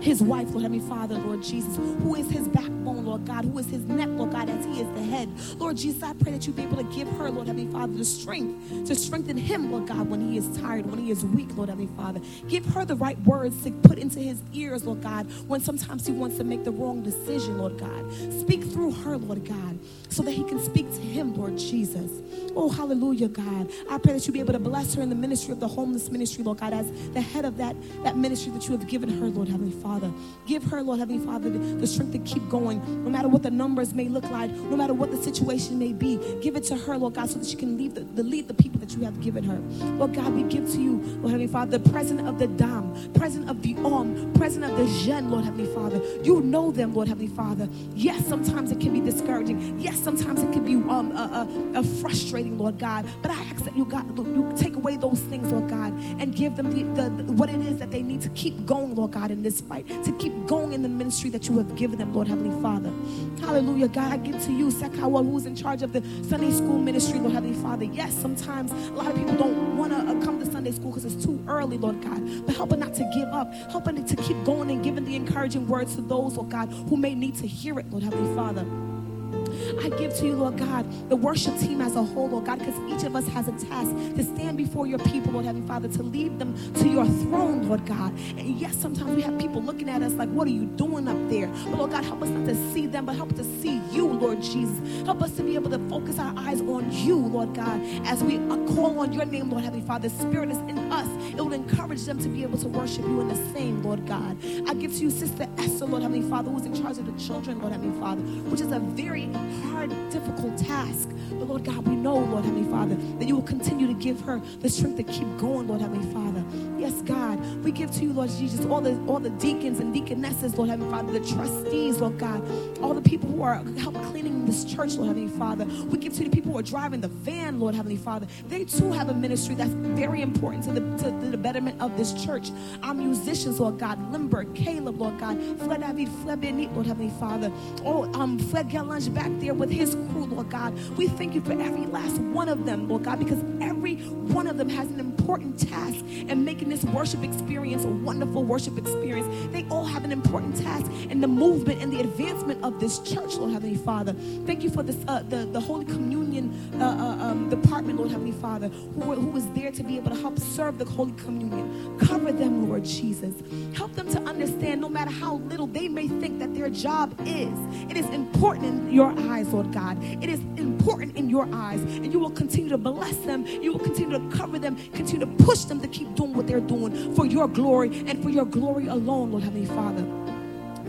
his wife, Lord Heavenly Father, Lord Jesus, who is his backbone, Lord God, who is his neck, Lord God, as he is the head. Lord Jesus, I pray that you be able to give her, Lord Heavenly Father, the strength to strengthen him, Lord God, when he is tired, when he is weak, Lord Heavenly Father. Give her the right words to put into his ears, Lord God, when sometimes he wants to make the wrong decision, Lord God. Speak through her, Lord God, so that he can speak to him, Lord Jesus. Oh, hallelujah, God. I pray that you be able to bless her in the ministry of the homeless ministry, Lord God, as the head of that, that ministry that you have given her, Lord Heavenly Father. Give her, Lord Heavenly Father, the, strength to keep going, no matter what the numbers may look like, no matter what the situation may be. Give it to her, Lord God, so that she can lead the, the lead the people that you have given her. Lord God, we give to you, Lord Heavenly Father, the president of the Dam, president of the Om, president of the Jeune, Lord Heavenly Father. You know them, Lord Heavenly Father. Yes, sometimes it can be discouraging. Yes, sometimes it can be um, uh, frustrating, Lord God. But I ask that you, God, you take away those things, Lord God, and give them the, the, the- what it is that they need to keep going, Lord God, in this fight, to keep going in the ministry that you have given them, Lord Heavenly Father. Hallelujah, God, I give to you, Sekawa, who's in charge of the Sunday school ministry, Lord Heavenly Father. Yes, sometimes a lot of people don't want to uh, come to Sunday school because it's too early, Lord God. But help her not to give up. Help her to keep going and giving the encouraging words to those, Lord God, who may need to hear it, Lord Heavenly Father. I give to you, Lord God, the worship team as a whole, Lord God, because each of us has a task to stand before your people, Lord Heavenly Father, to lead them to your throne, Lord God. And yes, sometimes we have people looking at us like, what are you doing up there? But Lord God, help us not to see them, but help us to see you, Lord Jesus. Help us to be able to focus our eyes on you, Lord God, as we call on your name, Lord Heavenly Father. The Spirit is in us. It will encourage them to be able to worship you in the same, Lord God. I give to you Sister Esther, Lord Heavenly Father, who's in charge of the children, Lord Heavenly Father, which is a very hard, difficult task. But Lord God, we know, Lord Heavenly Father, that you will continue to give her the strength to keep going, Lord Heavenly Father. Yes, God, we give to you, Lord Jesus, all the all the deacons and deaconesses, Lord Heavenly Father, the trustees, Lord God, all the people who are help cleaning this church, Lord Heavenly Father. We give to the people who are driving the van, Lord Heavenly Father. They too have a ministry that's very important to the to, to the betterment of this church. Our musicians, Lord God, Limburg, Caleb, Lord God, Fred David, Benit, Lord Heavenly Father. Oh, um, Fred Galange back there with his crew, Lord God. We thank you for every last one of them, Lord God, because every one of them has an important task in making this worship experience a wonderful worship experience. They all have an important task in the movement and the advancement of this church, Lord Heavenly Father. Thank you for this, uh, the, the Holy Communion uh, uh, um, department, Lord Heavenly Father, who, who was there to be able to help serve the Holy Communion. Cover them, Lord Jesus. Help them to understand no matter how little they may think that their job is, it is important in your eyes, Lord God. It is important in your eyes. And you will continue to bless them. You will continue to cover them, continue to push them to keep doing what they're doing for your glory and for your glory alone, Lord Heavenly Father.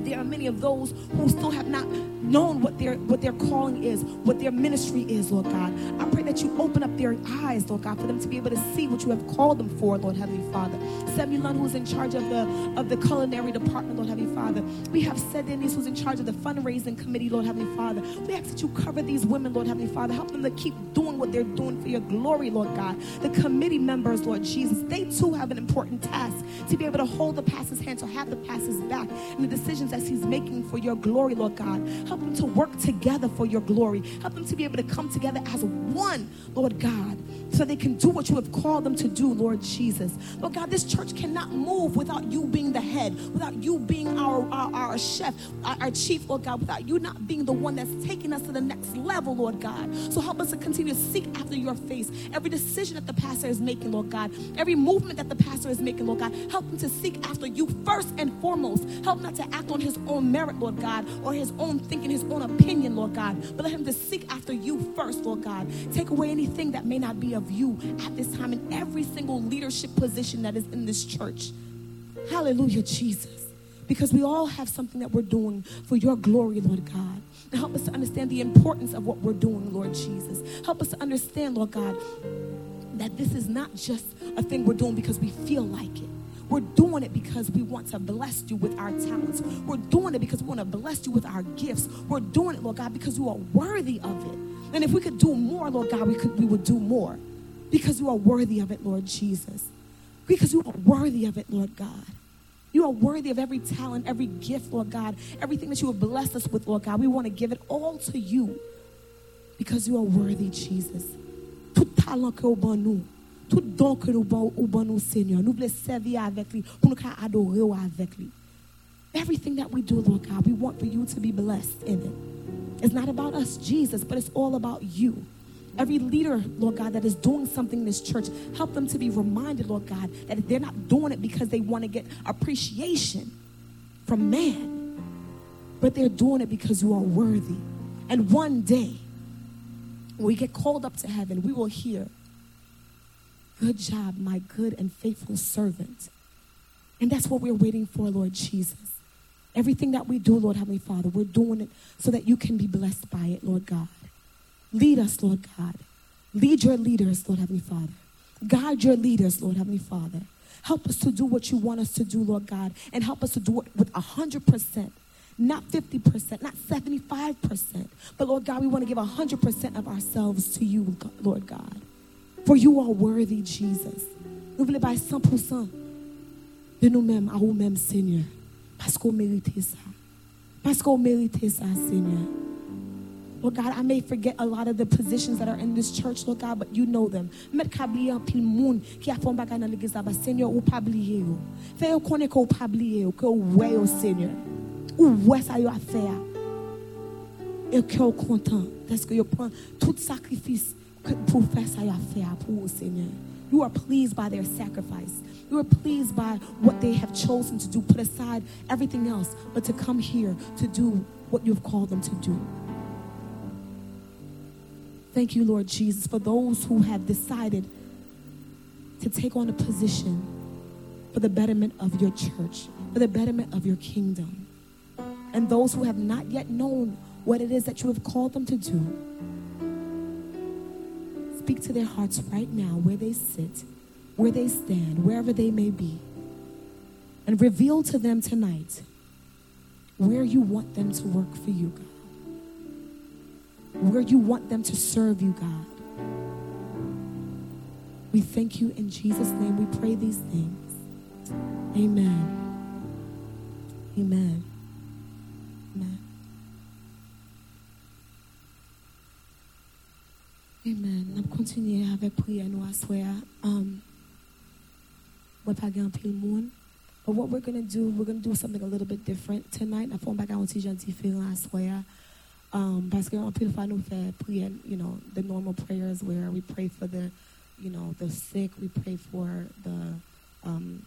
There are many of those who still have not known what their what their calling is, what their ministry is, Lord God. I pray that you open up their eyes, Lord God, for them to be able to see what you have called them for, Lord Heavenly Father. Semulon, who's in charge of the of the culinary department, Lord Heavenly Father. We have Sedenis, who's in charge of the fundraising committee, Lord Heavenly Father. We ask that you cover these women, Lord Heavenly Father. Help them to keep doing what they're doing for your glory, Lord God. The committee members, Lord Jesus, they too have an important task to be able to hold the pastor's hand, to have the pastor's back, and the decisions that he's making for your glory, Lord God. Help them to work together for your glory. Help them to be able to come together as one, Lord God, so they can do what you have called them to do, Lord Jesus. Lord God, this church cannot move without you being the head, without you being our, our, our chef, our, our chief, Lord God, without you not being the one that's taking us to the next level, Lord God. So help us to continue to seek after your face. Every decision that the pastor is making, Lord God, every movement that the pastor is making, Lord God, help him to seek after you first and foremost. Help not to act on his own merit, Lord God, or his own thinking, his own opinion, Lord God, but let him to seek after you first, Lord God. Take away anything that may not be of you at this time in every single leadership position that is in this church. Hallelujah, Jesus. Because we all have something that we're doing for your glory, Lord God. Help us to understand the importance of what we're doing, Lord Jesus. Help us to understand, Lord God, that this is not just a thing we're doing because we feel like it. We're doing it because we want to bless you with our talents. We're doing it because we want to bless you with our gifts. We're doing it, Lord God, because you are worthy of it. And if we could do more, Lord God, we could we would do more. Because you are worthy of it, Lord Jesus. Because you are worthy of it, Lord God. You are worthy of every talent, every gift, Lord God, everything that you have blessed us with, Lord God. We want to give it all to you because you are worthy, Jesus. Tout talent que au nous, tout don que nous au nous, Seigneur. Nous voulons. Everything that we do, Lord God, we want for you to be blessed in it. It's not about us, Jesus, but it's all about you. Every leader, Lord God, that is doing something in this church, help them to be reminded, Lord God, that they're not doing it because they want to get appreciation from man, but they're doing it because you are worthy. And one day, when we get called up to heaven, we will hear, Good job, my good and faithful servant. And that's what we're waiting for, Lord Jesus. Everything that we do, Lord Heavenly Father, we're doing it so that you can be blessed by it, Lord God. Lead us, Lord God. Lead your leaders, Lord Heavenly Father. Guide your leaders, Lord Heavenly Father. Help us to do what you want us to do, Lord God, and help us to do it with 100%, not 50%, not 75%. But Lord God, we want to give 100% of ourselves to you, Lord God. For you are worthy, Jesus. Nous voulons pas 100% de nous-mêmes à vous-mêmes, Seigneur. Parce qu'on mérite ça. Parce qu'on mérite ça, Seigneur. Lord God, I may forget a lot of the positions that are in this church, Lord God, but you know them. Senhor, eu pabliei. Fé eu conheço que eu pabliei, que eu vejo, Senhor. O é saiu a fé. Eu quero contar, parce que eu prends tout sacrifício pour faire ça à faire pour You are pleased by their sacrifice. You are pleased by what they have chosen to do. Put aside everything else, but to come here to do what you've called them to do. Thank you, Lord Jesus, for those who have decided to take on a position for the betterment of your church, for the betterment of your kingdom. And those who have not yet known what it is that you have called them to do. Speak to their hearts right now, where they sit, where they stand, wherever they may be. And reveal to them tonight where you want them to work for you, God where you want them to serve you, God. We thank you in Jesus' name. We pray these things. Amen. Amen. Amen. Amen. Nous continuer avec prière nous asseoir. Um, we're pas un pile monde. But what we're going to do, we're going to do something a little bit different tonight. N'a pas back out on petit gentil feeling asseoir. Um, parce qu'en plus, fois, nous fait prier, you know, the normal prayers where we pray for the, you know, the sick. We pray for the, um,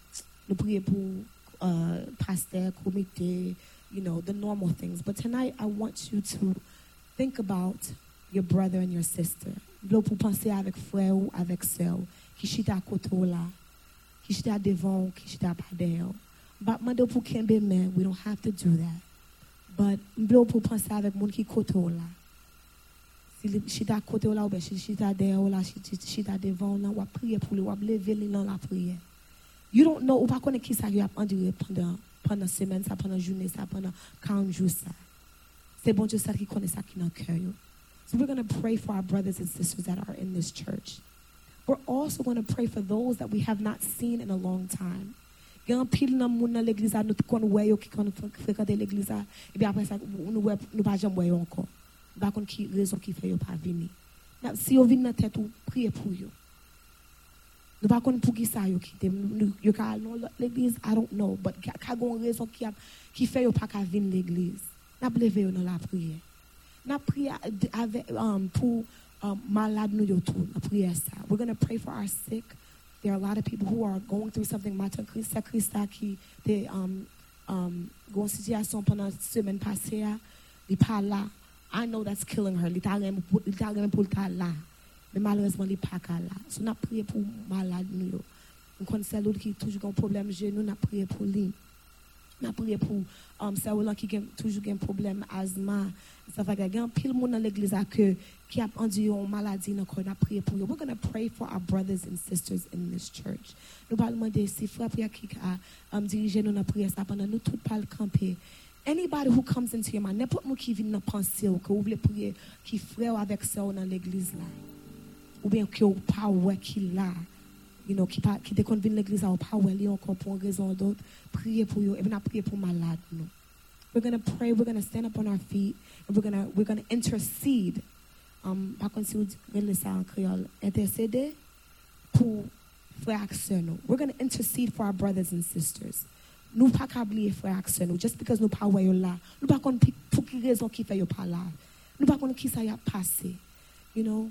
nous prions pour uh, pasteur, comité, you know, the normal things. But tonight, I want you to think about your brother and your sister. Là, pour penser avec frère ou avec sœur, qui chita là, qui chita devant, qui chita derrière. But mande pour kembe men, we don't have to do that. But mblo pou pranse avèk moun ki kote ou la. Si li chita kote ou la ou be, si chita de ou la, si chita devan ou la, wap priye pou li, wap leve li nan la priye. You don't know, ou pa konen ki sa yo ap andire pandan, pandan semen sa, pandan jounen sa, pandan 40 jou sa. Se bon dieu sa ki konen sa ki nan kè yo. So we're going to pray for our brothers and sisters that are in this church. We're also going to pray for those that we have not seen in a long time. Pile moun dans l'église nous qui l'église et après ça nous nous pas jamais encore. Qui raison qui fait pas venir. Si yo vinn dans tête ou prier pour yo. Nous pas pour qui ça I don't know but raison qui qui fait pas l'église. N'a dans la prière. N'a prié um, pour um, malade nous ça. We're going to pray for our sick. There are a lot of people who are going through something. Ma tante Christa, they ki to um, um, gwen sityasyon panan semen pase. I know that's killing her. Li ta gen la. La. So not priye pou malad nou yo. Mwen kon sel ou ki toujou na priye li. Mwen priye pou um, sa ou lan ki gen, toujou gen problem azma. Sa va gen pil moun nan l'eglize akè ki ap andu yon maladi nan kon ap priye pou yo. We're gonna pray for our brothers and sisters in this church. Nou palman de si fwa priya ki ka um, dirije nou nan priye sa panan nou tout pal kampe. Anybody who comes into your mind, nepot mou ki vin nan panse ou ke ou vle priye ki fre ou avek se ou nan l'eglize la. Ou ben ki ou pa wè ki la. You know, qui pas qui te convient l'église pas encore pour une raison d'autre, prier pour eux et pour malade. We're going to pray, we're going to stand up on our feet and we're going to we're going to intercede um, par contre, si vous dites ça en créole, intercéder pour frères. We're going to intercede for our brothers and sisters. Nous pas oublier frères et sœurs just because nous pas ouais là. Nous pas qu'on pour qui raison qui fait pas là. Nous pas qui ça y a passé. You know,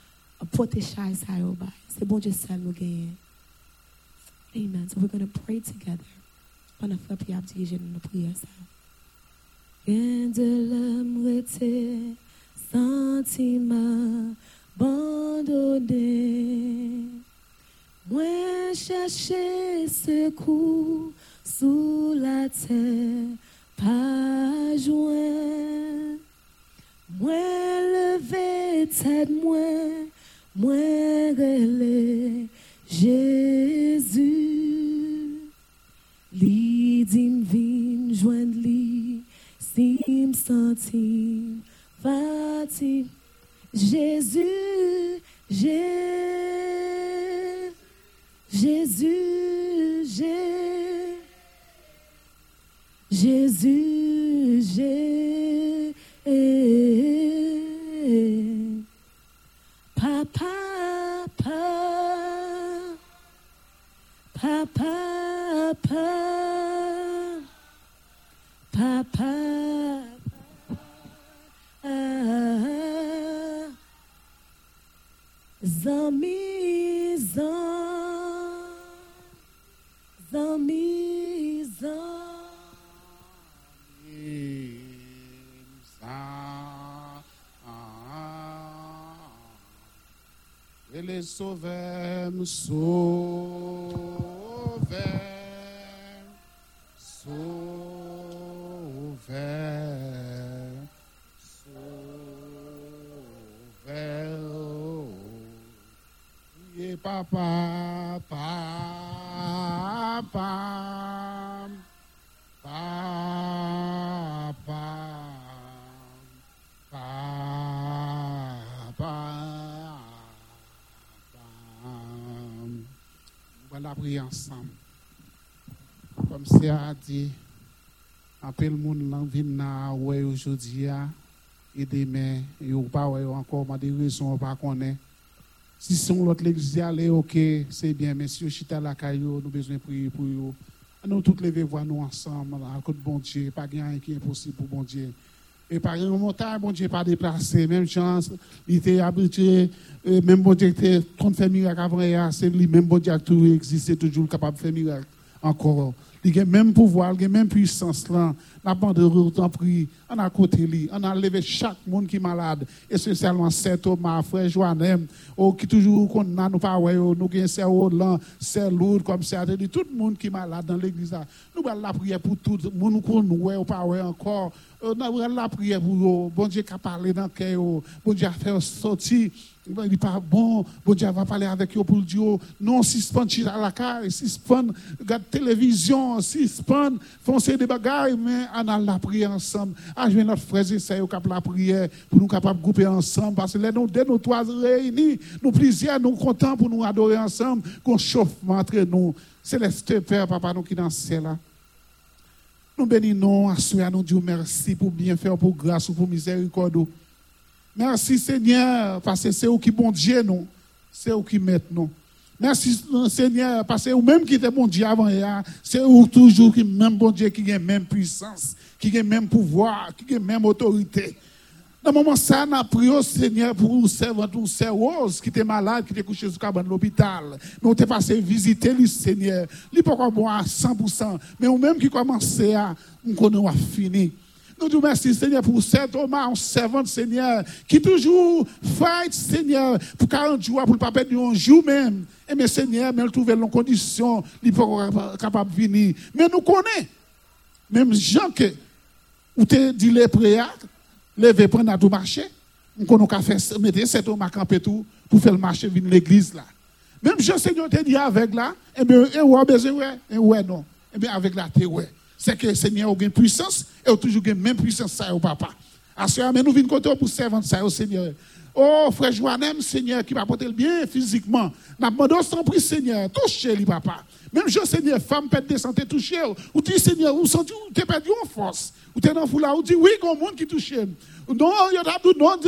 protéger ça yo ba. Bon Dieu seul nous. Amen. So we're going to pray together. Pendant frère prière diriger nous dans prière ça. De sentiment abandonné. Secours sous la terre, pas. Moi lever tête, moi, relais Jésus. Li dim vin joindre li, sim sentim fati. Jésus, Jésus, Jésus, j'ai, soubermos, soubermos. Un peu le monde là ouais aujourd'hui et demain, ou pas ouais encore, ma des raisons pas connaît. Si son l'autre l'église aller OK, c'est bien, mais si vous chita la caillou, nous besoin prier pour vous. Nous toutes lever voir nous ensemble, à côté de bon Dieu, pas rien qui est impossible pour bon Dieu. Et par une montagne, bon Dieu pas déplacé, même chance, il était habitué, euh, même bon Dieu était 30 fait miracle avant hier, c'est lui, même bon Dieu a tout existé, toujours capable de faire miracle encore. Il a même pouvoir, il a même puissance là. La bande de route en prie, on a côté lui, on a levé chaque monde qui est malade, essentiellement Saint Thomas, frère Joannem, oh, qui toujours qu'on a nous pas oh, nous gagne c'est là, c'est lourd comme ça, tout le monde qui est malade dans l'église là. Nous allons la prière pour tout le monde qu'on ouais, pas ouais encore. Euh, Nous allons la prière pour eux. Bon Dieu qui a parlé dans le cœur, bon Dieu a fait sortir. Il n'est pas bon, bon Dieu va parler avec eux pour dire, non, suspend à la caille, suspend, regarde télévision, suspend, foncer des bagailles, mais on a la prière ensemble. Ah, je vais notre frère, c'est eux qui la prière pour nous capables de grouper ensemble, parce que là, nous, dès nous trois réunis, nous plaisir, nous contents pour nous adorer ensemble, qu'on chauffe entre nous. Céleste Père, Papa, nous qui dans là. Nous bénissons, à nous Dieu merci pour bien faire, pour grâce, pour miséricorde. Merci Seigneur, parce que c'est vous qui bon Dieu nous. C'est vous qui mettez nous. Merci Seigneur, parce que vous même qui était bon Dieu avant hier, c'est vous toujours qui même bon Dieu qui a même puissance, qui a même pouvoir, qui a même autorité. Dans le moment ça, nous prions Seigneur pour vous servant, pour Rose qui était malade, qui était couché sur cabane de l'hôpital. Nous avons passé visiter le Seigneur. Il pas bon à 100%, mais nous même qui commençait à, nous connaissons fini. Nous disons merci Seigneur pour Saint Thomas, un servant Seigneur, qui toujours fight Seigneur pour 40 jours, pour ne pas perdre un jour même. Et mais Seigneur, mais il trouve les conditions, il capable venir. Mais nous connaissons, même Jean que, ou te dit les prières, lever prendre à tout marché, nous connaissons mettre Saint Thomas camper tout pour faire le marché venir l'église là. Même Jean Seigneur dit avec là, et bien, et ouais, et ouais, non. Et bien, avec la te ouais se ke se nye ou gen pwisans, e ou toujou gen men pwisans sa yo papa. Asya men nou vin kote ou pou servant sa yo se nye. Oh, frè Joanem, se nye ki pa pote l bien fizikman, nan mwadon san pri se nye, touche li papa. Mem jo se nye, fam pet de sante touche ou, ou ti se nye, ou santi ou te pet yon fos, ou te nan fula, ou ti oui kon moun ki touche m. Non, yon tabdou non,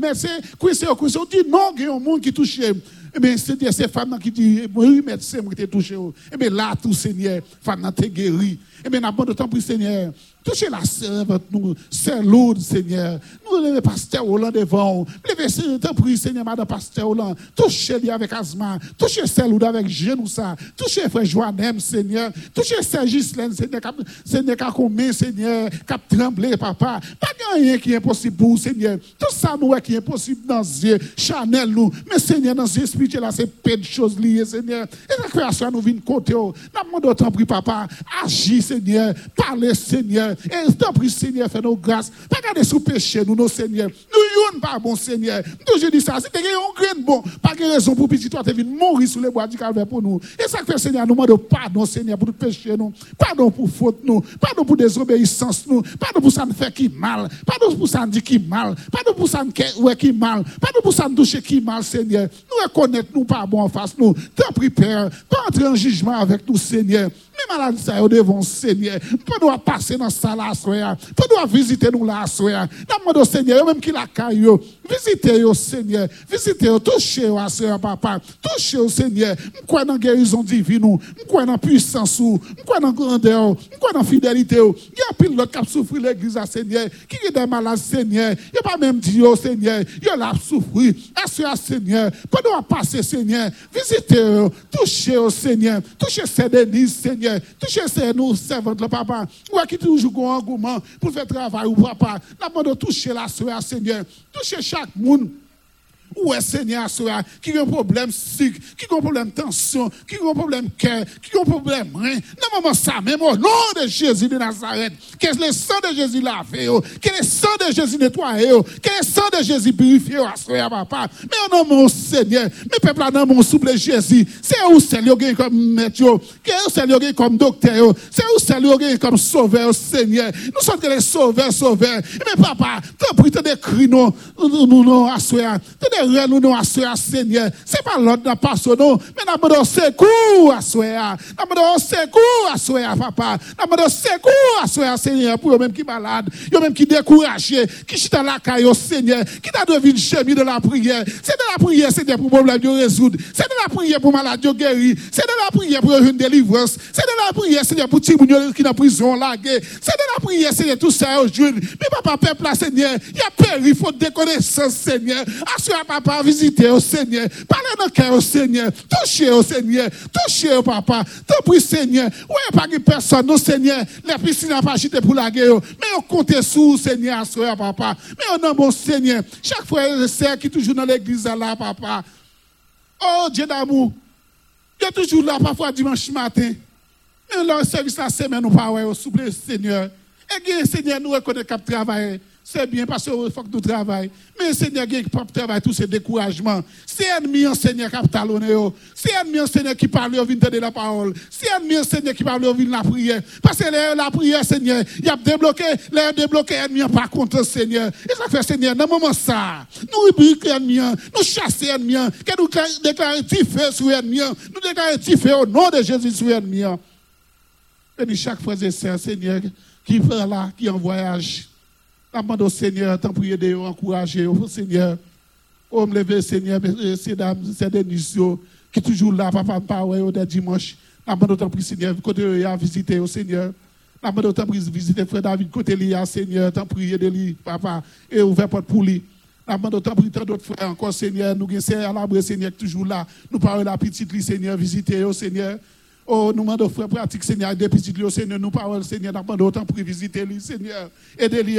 mè se kwe se yo kwe se, ou ti non gen yon moun ki touche m. Eh bien, c'est ces femmes qui disent, oui, médecin, moi, t'es touché. Eh bien, là, tout, Seigneur, femme, t'es guéri. Eh bien, n'a pas de temps pour Seigneur. Touchez la servante, nous, c'est lourd, Seigneur. Nous, le pasteur Hollande devant. Levez, temps pour Seigneur, madame pasteur Hollande. Touchez-lui avec asthma. Touchez celle avec genou ça. Touchez frère Joannem, Seigneur. Touchez sœur Gislaine, Seigneur. Seigneur, qui a commis, Seigneur, qui a tremblé, papa. Pas rien qui est impossible pour Seigneur. Tout ça, nous, qui est impossible dans yeux. Chanel, nous. Mais, Seigneur, dans les spirituels, là, c'est peu de choses liées, Seigneur. Et la création, nous vient côté. Nous demandons temps pour papa. Agis, Seigneur. Parlez, Seigneur. T'en prie, Seigneur, fais nos grâces. Pas garder sous péché, nous, nos Seigneur. Nous, yon pas bon, Seigneur. Nous, je dis ça. Si t'es un grain bon, pas de raison pour petit toi, tu viens mourir sur les bois du calvaire pour nous. Et ça fait, Seigneur, nous demandons pardon, Seigneur, pour tout péché, nous. Pardon pour faute, nous. Pardon pour désobéissance, nous. Pardon pour ça nous faire qui mal. Pardon pour ça nous dire qui mal. Pardon pour ça nous ouais qui mal. Pardon pour ça nous toucher qui mal, Seigneur. Nous reconnaître, nous, pas bon en face, nous. T'en prie, Père. Pas entrer en jugement avec nous, Seigneur. Mais malade, ça, devant Seigneur. Pas passer dans ça là. Pas nous visiter nous là, soya. Demande au Seigneur, même qui la caille, visitez au Seigneur. Visitez au touchez au Seigneur, papa. Touchez au Seigneur. Quoi dans guérison divine, quoi dans puissance, quoi dans grandeur, quoi dans fidélité. Il y a pile l'autre qui a souffert l'église à Seigneur, qui est des malades, Seigneur? Il n'y a pas même dit au Seigneur, il a souffrir. Est-ce Seigneur? Pas nous passer, Seigneur. Visitez, touchez au Seigneur. Touchez ces Denise, Seigneur. Touchez ces nous, servantes, le papa. Ou qui toujours un engouement pour faire travail ou papa. Nous de toucher la soeur, Seigneur. Toucher chamuno Où est Seigneur, soeur, qui a un problème psychique, qui a un problème tension, qui a un problème cœur, qui a un problème rein. Non, maman, ça, même au nom de Jésus de Nazareth, que le sang de Jésus lavé, que le sang de Jésus nettoyé, que le sang de Jésus purifié, soeur, papa. Mais au nom mon Seigneur, mes peuples, dans mon souple Jésus, c'est où Seigneur comme maître, c'est où Seigneur comme docteur, c'est où Seigneur comme sauveur, Seigneur. Nous sommes les sauveurs, sauveurs. Mais papa, t'as pris des cris, non, nous, nous, à soeur, nous nous assoyons, Seigneur. C'est pas l'autre n'a pas son nom, mais nous demandons secours à soya. Nous demandons secours à soya, papa. Nous demandons secours à soya, Seigneur, pour eux-mêmes qui malades, eux-mêmes qui découragés, qui dans la caille, Seigneur, qui t'a devenu chemin de la prière. C'est de la prière, Seigneur, pour problème de résoudre. C'est de la prière pour malade de guérir. C'est de la prière pour une délivrance. C'est de la prière, Seigneur, pour Timounio qui en prison, lagué. C'est de la prière, Seigneur, tout ça aujourd'hui. Mais papa, peuple, Seigneur, il y a péri, il faut déconnaissance, Seigneur. Papa, visiter au Seigneur. Parlez dans le cœur au Seigneur. Touchez au Seigneur. Touchez au papa. T'en prie, Seigneur. Ouais, pas que personne, non, Seigneur. Les piscines n'ont pas acheté pour la guerre. Mais on compte sous, Seigneur, assure papa. Mais on a bon Seigneur. Chaque fois, le sœur qui est toujours dans l'église là, papa. Oh, Dieu d'amour. Il est toujours là, parfois dimanche matin. Mais le service la semaine, nous pas, ouais, Seigneur. Et bien, Seigneur, nous reconnaissons qu'il travail. C'est bien parce qu'il faut que nous travaillons. Mais Seigneur, qui travaille tout ce découragement. C'est ennemi, Seigneur, qui a talonné. C'est ennemi, Seigneur, qui parle au de la parole. C'est ennemi, Seigneur, qui parle au de la prière. Parce que la prière, Seigneur, il a débloqué, l'air débloqué ennemi par contre, Seigneur. Et ça fait, Seigneur, dans le moment ça, nous rubriquons ennemi, nous chassons ennemi, que nous déclarons feu sur ennemi, nous déclarons feu au nom de Jésus sur ennemi. Et chaque fois, c'est Seigneur, qui va là, qui en voyage. Je demande au Seigneur, tant prier de encourager au Seigneur. Oh, me lever, Seigneur, ces dames, ces Denis, qui toujours là, papa, papa, ouais, des dimanche. Je demande autant Seigneur, côté à visiter au Seigneur. Je demande autant visiter frère David, côté lui, Seigneur, tant prier de lui, papa, et ouvert porte pour lui. Je demande autant prier tant d'autres frères encore, Seigneur. Nous sommes à l'abri, Seigneur, toujours là. Nous parlons la petite, Seigneur, visiter au Seigneur. Oh, nous demandons, frère pratique, Seigneur, des petits lieux, Seigneur, nous parlons, Seigneur, nous demandons autant pour visiter lui, Seigneur.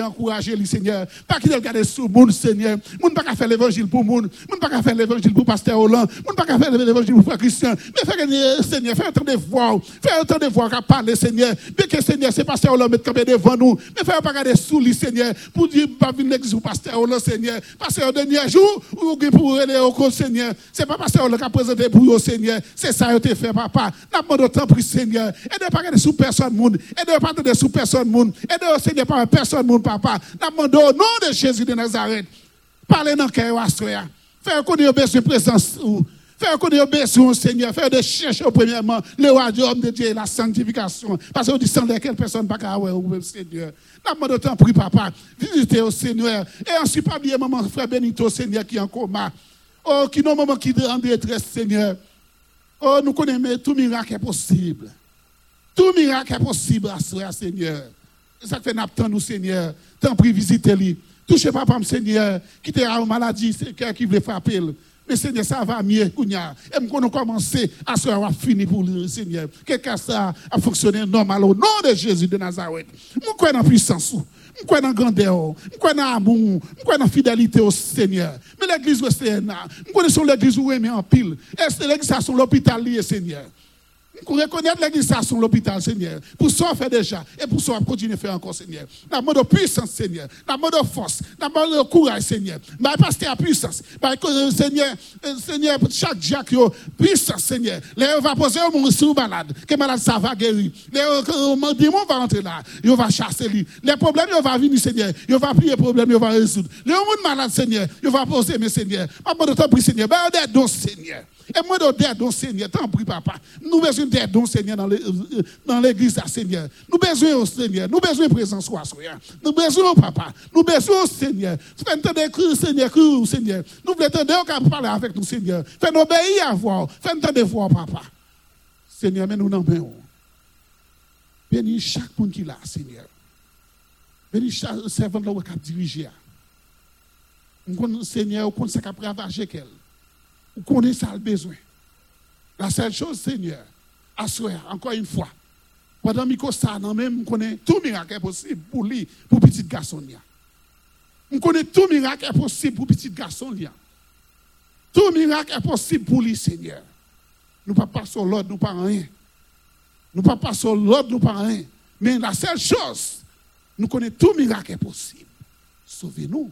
Encourager lui, Seigneur. Pas qu'il regarde sous le monde, Seigneur. Nous ne pas faire l'évangile pour monde. Nous ne pas faire l'évangile pour Pasteur Hollande. Nous ne pas faire l'évangile pour frère Christian. Mais faire, Seigneur, faire autant de voix. Faire autant de voix qu'à parler, Seigneur. Bien que, Seigneur, c'est Pasteur Hollande mettre campé devant nous. Mais faire pas regarder sous lui, Seigneur. Pour dire, pas venir pour Pasteur Hollande, Seigneur. Parce au dernier jour, ou pour aller au Seigneur. C'est pas Pasteur Hollande qui a présenté pour vous, Seigneur. C'est ça, que tu fait, papa. Demandons autant pour Seigneur. Seigneur. Et de regarder sous personne monde. Et de pas de sous personne monde. Et de Seigneur pas personne monde, papa. Nous demandons au nom de Jésus de Nazareth. Parlez dans le cœur, Faire connaître besoin de présence. Faire connaître besoin, Seigneur. Faire de chercher premièrement le royaume de Dieu et la sanctification. Parce que sans lesquelles personne pas qu'à ouais, Seigneur. Nous demandons autant pour papa. Visitez au Seigneur. Et ensuite, pas oublier maman, frère Benito, Seigneur, qui est en coma. Oh, qui non, maman, qui est en détresse, Seigneur. Oh, nous connaissons tout miracle est possible. Tout miracle est possible à ce Seigneur. Ça fait n'attend nous, Seigneur. Tant pis, visitez-lui. Touchez pas, Seigneur, qui était en maladie, c'est quelqu'un qui voulait frapper. Mais Seigneur, ça va mieux, Kounia. Et nous avons commencé à se avoir fini pour le Seigneur. Quelqu'un ça a fonctionné normal au nom de Jésus de Nazareth. Nous croyons dans puissance. Mwen kwen nan Gandel, mwen kwen nan Amoun, mwen kwen nan fidelite ou sènyè. Men l'Eglise ou sènyè nan, mwen kwen son l'Eglise ou remè an pil. E se l'Eglise a son l'hôpital liye sènyè. Pour reconnaître l'église à son l'hôpital, Seigneur. Pour ça, faire déjà. Et pour ça, continuer à faire encore, Seigneur. Le mode puissance, Seigneur. Le mode force. Dans le mode courage, Seigneur. Bah, pasteur à puissance. Bah, Seigneur, Seigneur, chaque Jacques, puissance, Seigneur. On va poser un monde sur malade. Que malade, ça va guérir. Les démons va entrer là. Il va chasser lui. Les problèmes, il va venir, Seigneur. Il va prier problème, il va résoudre. Les gens malade, Seigneur. Il va poser, mes Seigneur. Ma bonne temps, Seigneur. Bah, aide Seigneur. Et moi, d'aide au Seigneur, t'en prie, papa. Nous besoin d'aide au Seigneur dans euh, l'église, Seigneur. Nous besoin au Seigneur. Nous besoin de présence, Seigneur. Nous besoin papa. Nous besoin au Seigneur. Fais entendre cru, Seigneur, cru, Seigneur. Nous voulons entendre parler avec nous, Seigneur. Fais obéir à voir. Fais entendre voir, papa. Seigneur, mais nous n'en. Bénis chaque monde qui l'a, Seigneur. Bénis chaque servant qui a dirigé. Seigneur, on compte ce qu'a ravager qu'elle. Connaissez ça le besoin. La seule chose, Seigneur, assurer, encore une fois, pendant que ça, même, on connaît tout miracle possible pour lui, pour petit garçon. On connaît tout miracle possible pour petit garçon. Tout miracle est possible pour lui, Seigneur. Nous ne pas sur l'ordre, nous pas rien. Nous ne pas sur l'ordre, nous pas rien. Mais la seule chose, nous connaissons tout miracle est possible. Sauvez-nous.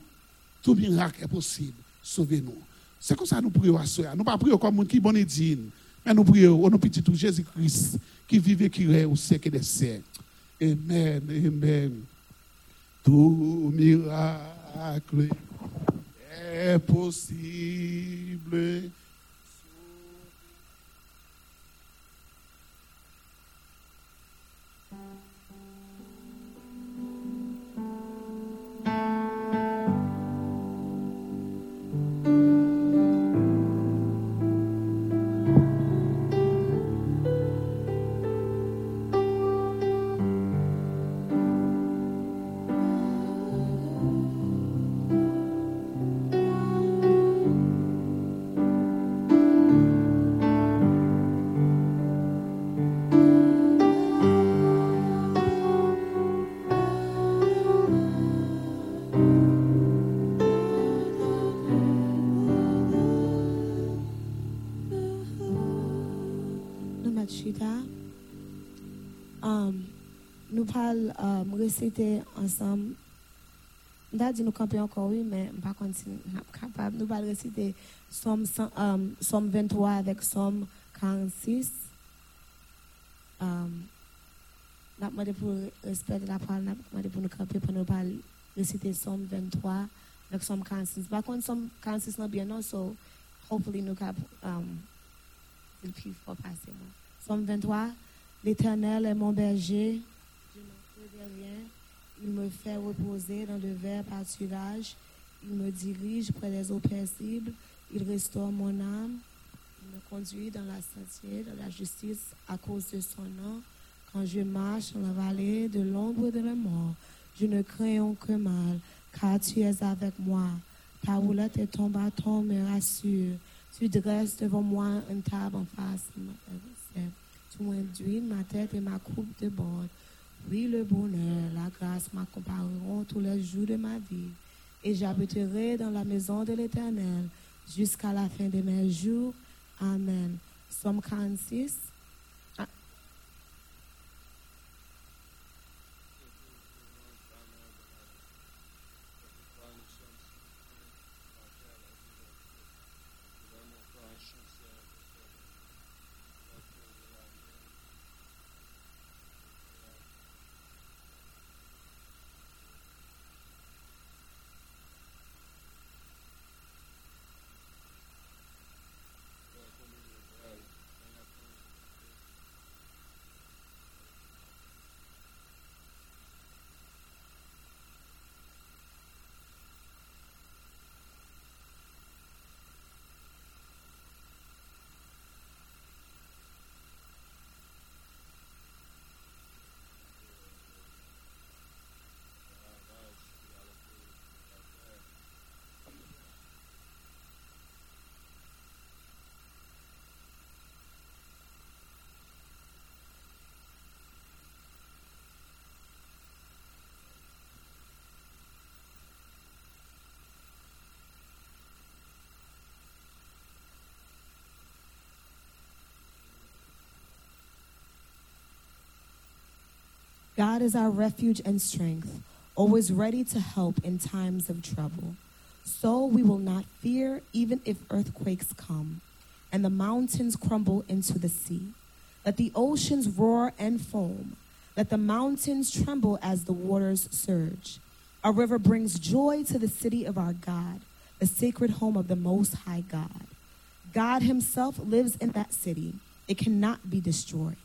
Tout miracle est possible. Sauvez-nous. C'est comme ça nous prions à soi. Nous ne pas prions comme monde qui bon et digne, mais nous prions au nom petit tout Jésus-Christ qui vive et qui règne au siècle des siècles. Amen, amen. Tout miracle est possible. Nous parlons, um, réciter ensemble. Nous dit nous camper encore, oui, mais nous sommes capables, nous parlons réciter Somme, 100, um, Somme 23 avec Somme 46. Um, nous avons demandé pour respecter la parole, nous avons demandé pour nous camper, pour nous parler, réciter Somme 23 avec Somme 46. Par contre, Somme 46 n'est bien non, so hopefully nous cap um, il puis faut passer. Somme 23. L'Éternel est mon berger, je ne craindrai rien. Il me fait reposer dans de verts pâturages. Il me dirige près des eaux paisibles. Il restaure mon âme. Il me conduit dans la sentier, dans la justice à cause de son nom. Quand je marche dans la vallée de l'ombre de la mort, je ne crains aucun mal, car tu es avec moi. Ta roulette et ton bâton me rassurent. Tu dresses devant moi une table en face de mon adversaire. Tu m'induis ma tête et ma coupe de bord. Oui, le bonheur, la grâce m'accompagneront tous les jours de ma vie. Et j'habiterai dans la maison de l'Éternel jusqu'à la fin de mes jours. Amen. Somme 46. God is our refuge and strength, always ready to help in times of trouble. So we will not fear, even if earthquakes come and the mountains crumble into the sea. Let the oceans roar and foam. Let the mountains tremble as the waters surge. A river brings joy to the city of our God, the sacred home of the Most High God. God Himself lives in that city. It cannot be destroyed.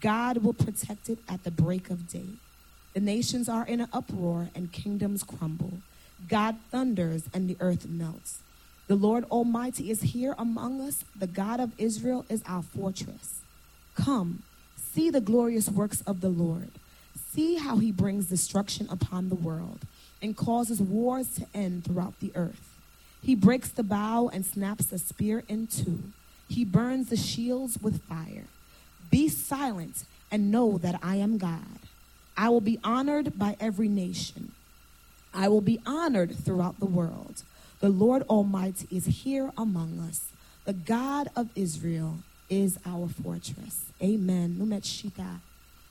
God will protect it at the break of day. The nations are in an uproar and kingdoms crumble. God thunders and the earth melts. The Lord Almighty is here among us. The God of Israel is our fortress. Come, see the glorious works of the Lord. See how he brings destruction upon the world and causes wars to end throughout the earth. He breaks the bow and snaps the spear in two. He burns the shields with fire. Be silent and know that I am God. I will be honored by every nation. I will be honored throughout the world. The Lord Almighty is here among us. The God of Israel is our fortress. Amen. Nou met chita.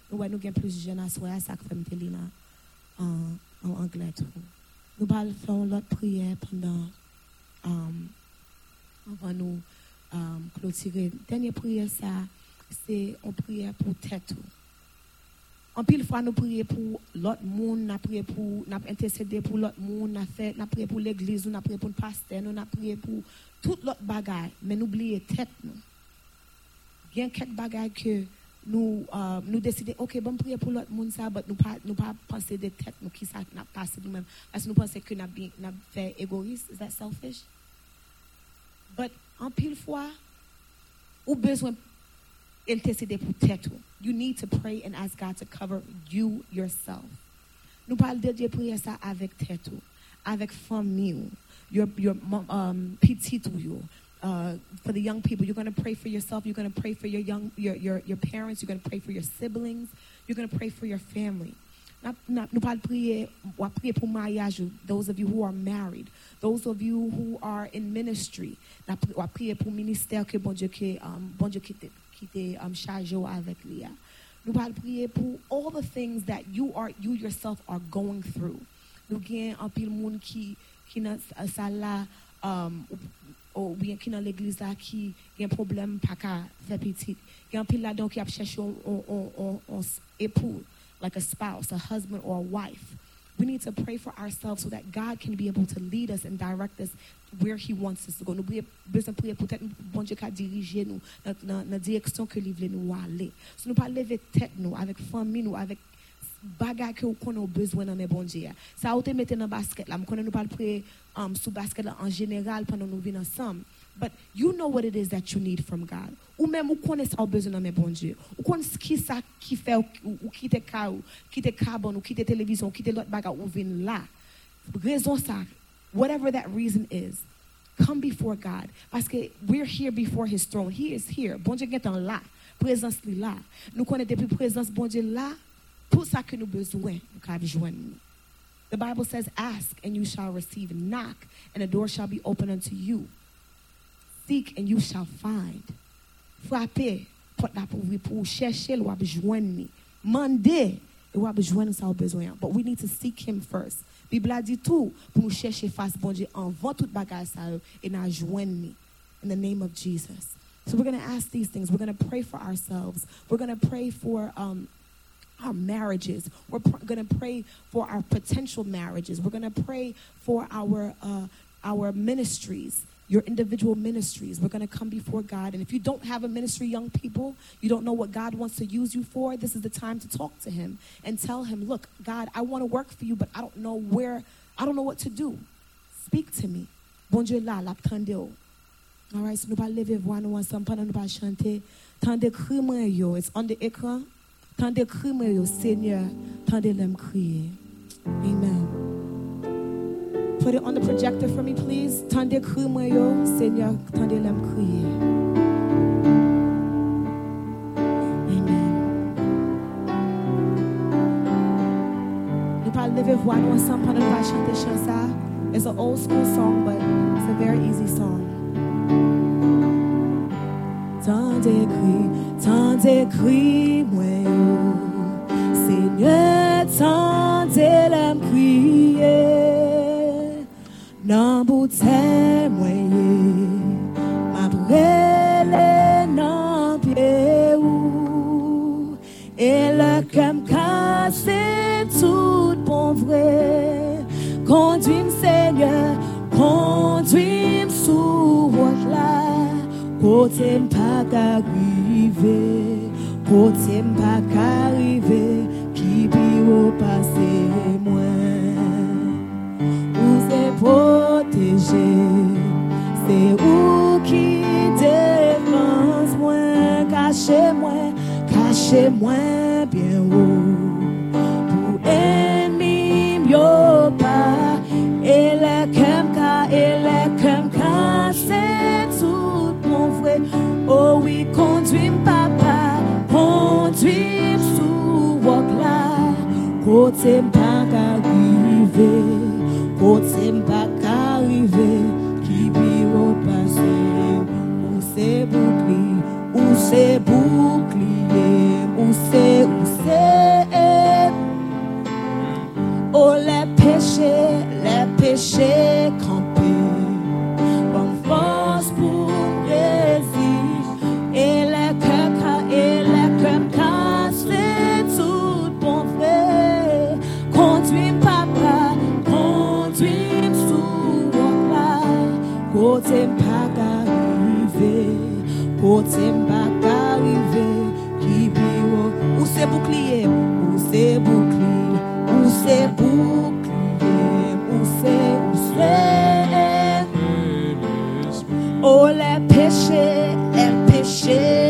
Nou wè nou gen plus jena sak fèm te li an ah, anglè tou. Nou bal lot pandan avan nou klotire. Denye sa, c'est une prière pour tête. En pile fois, nous prions pour l'autre monde, nous prions pour, nous pour l'autre monde, nous prions pour l'église, nous prions pour le pasteur, nous prions pour tout l'autre bagaille. Mais tête nous. Il y a quelques bagailles que nous, euh, nous décidons, ok, bon, prier pour l'autre monde, ça, mais nous pas, nous pas penser de tête, nous, qui ça n'a passé nous-mêmes. Parce que nous pensons que nous avons fait égoïste. That selfish? But en pile fois, ou besoin intercéder pour tête. You need to pray and ask God to cover you yourself. Nous parlons de Dieu prier ça avec tête, avec famille, your, your um, yo. Uh, for the young people, you're going to pray for yourself. You're going to pray for your young, your, your, your parents. You're going to pray for your siblings. You're going to pray for your family. Pour mariage, those of you who are married, those of you who are in ministry, ou prier pour ministère que bon Dieu um, ki te um, chaje ou avek li ya. Nou pal priye pou all the things that you, are, you yourself are going through. Nou gen an pil moun ki, ki nan sa euh, la um, ou gen ki nan l'eglisa ki gen problem pa ka fe pitit. Gen an pil la don ki ap chèche on, on, on, on epou, like a spouse, a husband or a wife. We need to pray for ourselves so that God can be able to lead us and direct us where He wants us to go. Nous avons besoin prier peut-être bon Dieu qui diriger nous dans la direction que il veut nous aller. Si nous pas lever tête nous avec famille nous avec bagay que qu'on a besoin dans mes bon Dieu. Ça a été mettre dans basket là. Nous nous pas prier um, sous basket en général pendant nous venons ensemble. But you know what it is that you need from God. Ou même ou connaît ça au besoin dans mes bon Dieu. Ou connaît ce qui ça qui fait ou, ou quitter car ou quitter carbone ou quitter télévision, ou quitter l'autre bagay ou vin là. Raison ça, whatever that reason is, come before God. Parce we're here before his throne. He is here. Bon Dieu est en là. Présence li là. Nous connaissons depuis présence bon Dieu là. Tout ça que nous besoin, nous pouvons joindre. nous. The Bible says, Ask and you shall receive. Knock and the door shall be open unto you. Seek and you shall find. Frappez, porte la pour ouvrir pour chercher, ou joindre. Mandez, au besoin. But we need to seek him first. Bible a dit tout pour nous chercher face bon Dieu avant toute bagarre ça et nous joindre in the name of Jesus. So we're going to ask these things. We're going to pray for ourselves. We're going to pray for um, our marriages. We're pr- going to pray for our potential marriages. We're going to pray for our uh, our ministries, your individual ministries. We're going to come before God. And if you don't have a ministry, young people, you don't know what God wants to use you for, this is the time to talk to Him and tell Him, look, God, I want to work for you, but I don't know where, I don't know what to do. Speak to me. Bonjour là, la tande All right, so nous pas lever voix nous ensemble pendant nous pas chanter. Tendez cri moi yo, it's on the écran. Tendez cri moi yo, Seigneur, tendez l'em crier. Amen. Put it on the projector for me, please. Tendez cri moi yo, Seigneur, tendez l'aime crier. Amen. It's an old school song, but it's a very easy song. D'écrit, tant d'écrit, moi, yo. Seigneur, tant l'aime crier. Nan bouteille, moi, ma brûlé, nan pied. Et le cœur cassé, tout bon vrai. Conduis-moi, Seigneur, conduis-moi sous votre là. Côté pas qu'arriver, côté pas qu'arriver, qui peut passer moins. Ou c'est protégé, c'est où qui défense moins, cachez-moi, cachez-moi bien haut. Pour ennemi, yo pas, et le cœur ca- et cœur cassé, tout mon vrai. Oh oui, conduis papa, conduis sous walk là. Côté pas qu'arriver, côté pas qu'arriver, qui peut passer, où c'est bouclier, où c'est bouclier, où c'est, où c'est. Oh, les péchés, les péchés campés, bouclier, où c'est bouclier, où c'est bouclier, où c'est, où c'est. Oh les péchés, les péchés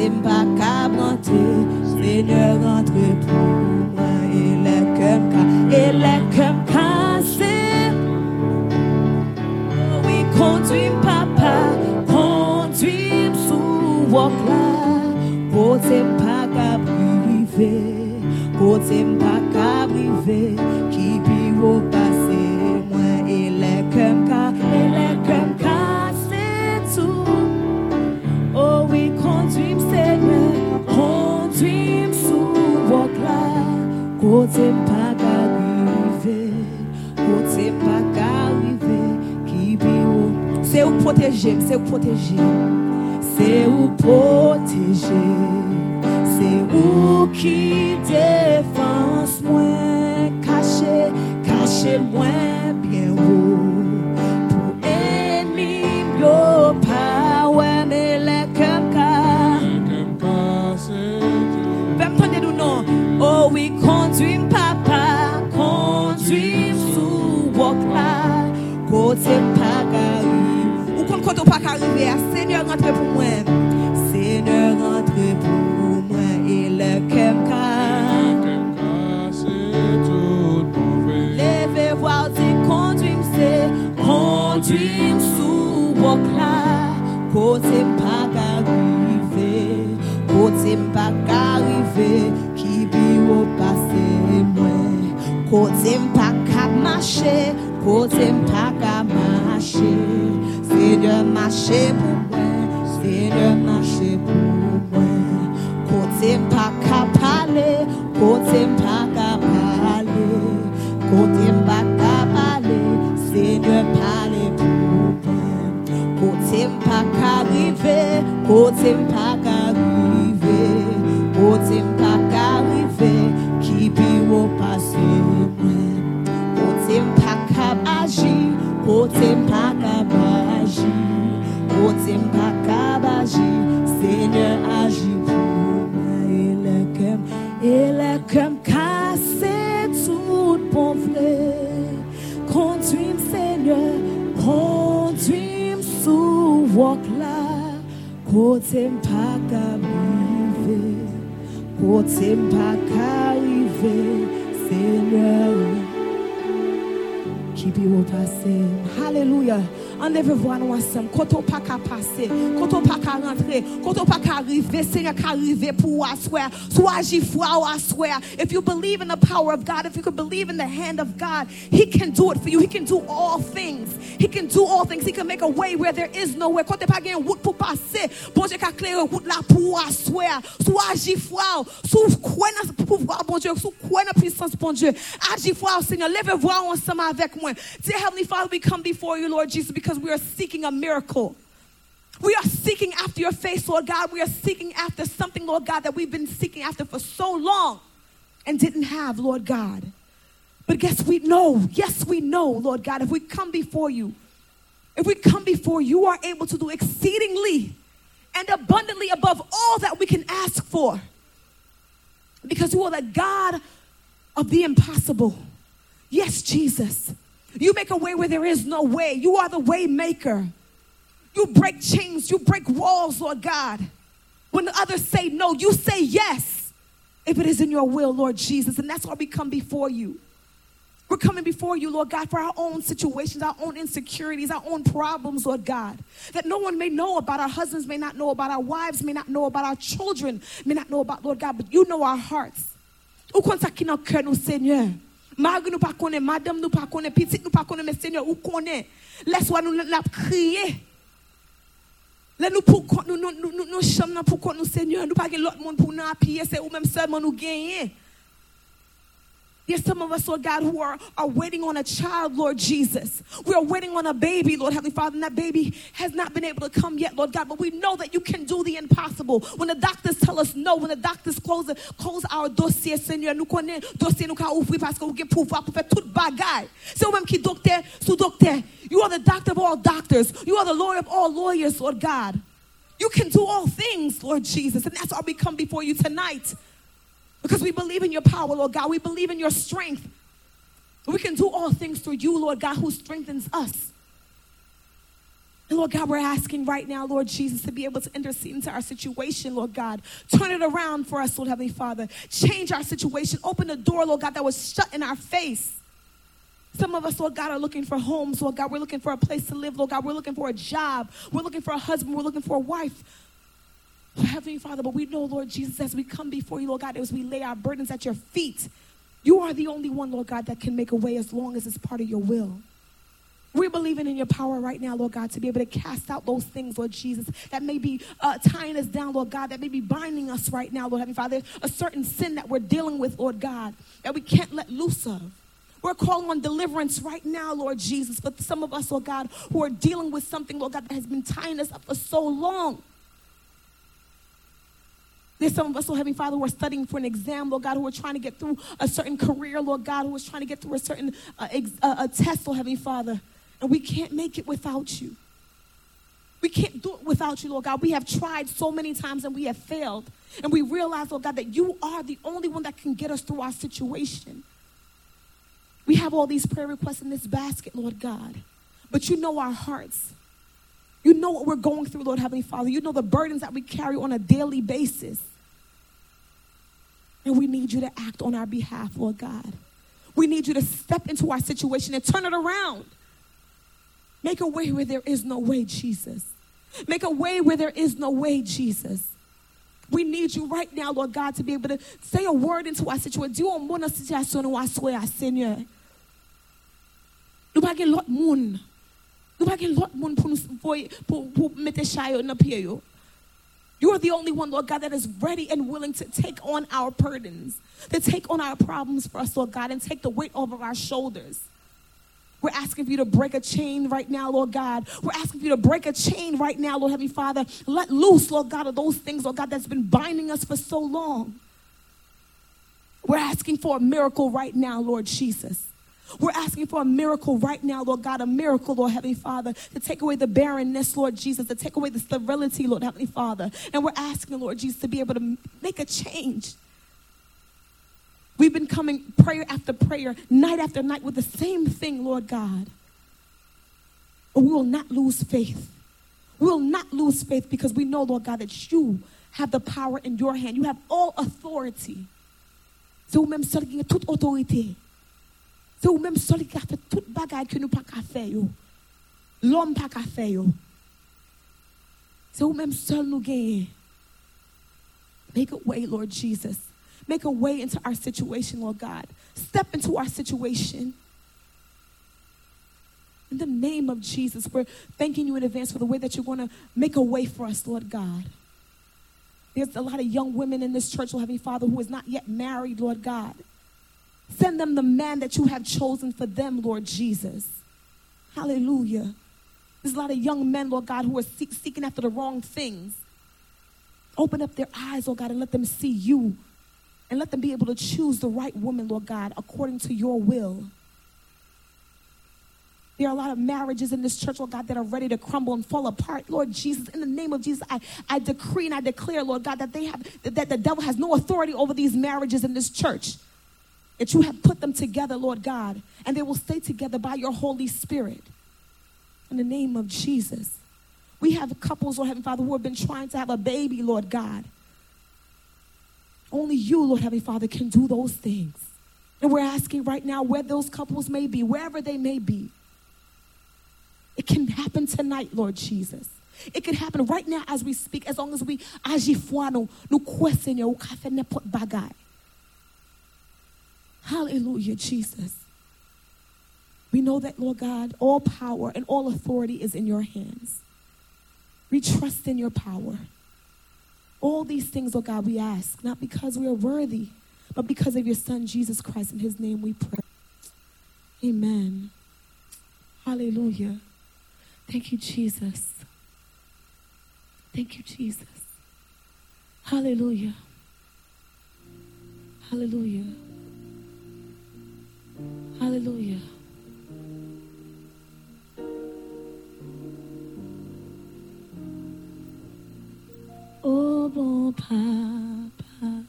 côté pas rentrer, Seigneur rentre pour moi. Les cœurs ca- et les cœurs cassés. Oui, conduis papa, conduis sous walk là. Côté pas qu'à privé, côté pas qu'à privé, protéger, c'est où protéger, c'est où protéger, c'est où qui défense moins? Caché, caché moins Seigneur rentre pour moi. Seigneur rentre pour moi et le cœur calme. Levez voir dit conduis c'est conduis sous walk là. Côté pas arrivé, côté pas arrivé, qui bio passer moi. Côté pas cap marcher, côté pas cap marcher. Seigneur marcher pour moi, Về cô. Arriver pour asseoir. Soit agir foi ou asseoir. If you believe in the power of God, if you could believe in the hand of God, He can do it for you. He can do all things. He can do all things. He can make a way where there is no way. Quand on pas gagné um route pour passer, bon Dieu qu'à clairer route là pour asseoir. Soit agir foi, sous quoi dans pouvoir, bon Dieu, sous quoi dans puissance, bon Dieu. Agir foi, Seigneur. Levez voix ensemble avec moi. Dear Heavenly Father, we come before you, Lord Jesus, because we are seeking a miracle. We are seeking after your face, Lord God. We are seeking after something, Lord God, that we've been seeking after for so long and didn't have, Lord God. But guess we know, yes, we know, Lord God, if we come before you, if we come before you, you are able to do exceedingly and abundantly above all that we can ask for. Because you are the God of the impossible. Yes, Jesus. You make a way where there is no way. You are the way maker. You break chains, you break walls, Lord God. When the others say no, you say yes. if it is in your will, Lord Jesus. And that's why we come before you. We're coming before you, Lord God, for our own situations, our own insecurities, our own problems, Lord God, that no one may know about. Our husbands may not know about, our wives may not know about, our children may not know about, Lord God, but you know our hearts. Mag Seigneur, crier. Le nou pou kont nou, nou, nou, nou chanm nan pou kont nou, Seigneur, nou pa gen lot moun pou nou apiye, se ou menm selman nou genye. There's some of us, Lord God, who are, are waiting on a child, Lord Jesus. We are waiting on a baby, Lord Heavenly Father, and that baby has not been able to come yet, Lord God. But we know that you can do the impossible. When the doctors tell us no, when the doctors close, close our dossier, Seigneur, nous dossier nous ka ouvrir parce vous avez pouvoir pour faire toute bagaille. You are the doctor of all doctors. You are the Lord of all lawyers, Lord God. You can do all things, Lord Jesus. And that's why we come before you tonight. Because we believe in your power, Lord God. We believe in your strength. We can do all things through you, Lord God, who strengthens us. And Lord God, we're asking right now, Lord Jesus, to be able to intercede into our situation, Lord God. Turn it around for us, Lord Heavenly Father. Change our situation. Open the door, Lord God, that was shut in our face. Some of us, Lord God, are looking for homes, Lord God. We're looking for a place to live, Lord God. We're looking for a job. We're looking for a husband. We're looking for a wife. Heavenly Father, but we know, Lord Jesus, as we come before you, Lord God, as we lay our burdens at your feet, you are the only one, Lord God, that can make a way as long as it's part of your will. We're believing in your power right now, Lord God, to be able to cast out those things, Lord Jesus, that may be uh, tying us down, Lord God, that may be binding us right now, Lord Heavenly Father. A certain sin that we're dealing with, Lord God, that we can't let loose of. We're calling on deliverance right now, Lord Jesus, for some of us, Lord God, who are dealing with something, Lord God, that has been tying us up for so long. There's some of us, Lord Heavenly Father, who are studying for an exam, Lord God, who are trying to get through a certain career, Lord God, who is trying to get through a certain uh, ex- uh, a test, Lord Heavenly Father. And we can't make it without you. We can't do it without you, Lord God. We have tried so many times and we have failed. And we realize, Lord God, that you are the only one that can get us through our situation. We have all these prayer requests in this basket, Lord God. But you know our hearts. You know what we're going through, Lord Heavenly Father. You know the burdens that we carry on a daily basis. And we need you to act on our behalf, Lord God. We need you to step into our situation and turn it around. Make a way where there is no way, Jesus. Make a way where there is no way, Jesus. We need you right now, Lord God, to be able to say a word into our situation. Dieu, on mon situation ou assoya, Seigneur. Nous pas. L'autre monde pour nous pour pour mettre chayo dans pied yo. You are the only one, Lord God, that is ready and willing to take on our burdens, to take on our problems for us, Lord God, and take the weight off of our shoulders. We're asking for you to break a chain right now, Lord God. We're asking for you to break a chain right now, Lord Heavenly Father. Let loose, Lord God, of those things, Lord God, that's been binding us for so long. We're asking for a miracle right now, Lord Jesus. We're asking for a miracle right now, Lord God, a miracle, Lord Heavenly Father, to take away the barrenness, Lord Jesus, to take away the sterility, Lord Heavenly Father. And we're asking, Lord Jesus, to be able to make a change. We've been coming prayer after prayer, night after night with the same thing, Lord God. But we will not lose faith. We will not lose faith because we know, Lord God, that you have the power in your hand. You have all authority. Vous-même toute autorité. C'est vous-même seul qui a fait toute bagaille que nous pas qu'à faire. yo. L'homme pas qu'à faire. yo. C'est vous-même seul nous gagner. Make a way, Lord Jesus. Make a way into our situation, Lord God. Step into our situation. In the name of Jesus, we're thanking you in advance for the way that you're going to make a way for us, Lord God. There's a lot of young women in this church, Lord Heavenly Father, who is not yet married, Lord God. Send them the man that you have chosen for them, Lord Jesus. Hallelujah. There's a lot of young men, Lord God, who are seek, seeking after the wrong things. Open up their eyes, Lord God, and let them see you. And let them be able to choose the right woman, Lord God, according to your will. There are a lot of marriages in this church, Lord God, that are ready to crumble and fall apart. Lord Jesus, in the name of Jesus, I, I decree and I declare, Lord God, that they have that, that the devil has no authority over these marriages in this church. That you have put them together, Lord God, and they will stay together by your Holy Spirit. In the name of Jesus. We have couples, Lord Heavenly Father, who have been trying to have a baby, Lord God. Only you, Lord Heavenly Father, can do those things. And we're asking right now where those couples may be, wherever they may be. It can happen tonight, Lord Jesus. It can happen right now as we speak, as long as we bagaille. Hallelujah, Jesus. We know that, Lord God, all power and all authority is in your hands. We trust in your power. All these things, oh God, we ask, not because we are worthy, but because of your Son, Jesus Christ. In his name we pray. Amen. Hallelujah. Thank you, Jesus. Thank you, Jesus. Hallelujah. Hallelujah. Hallelujah. Oh bon papa,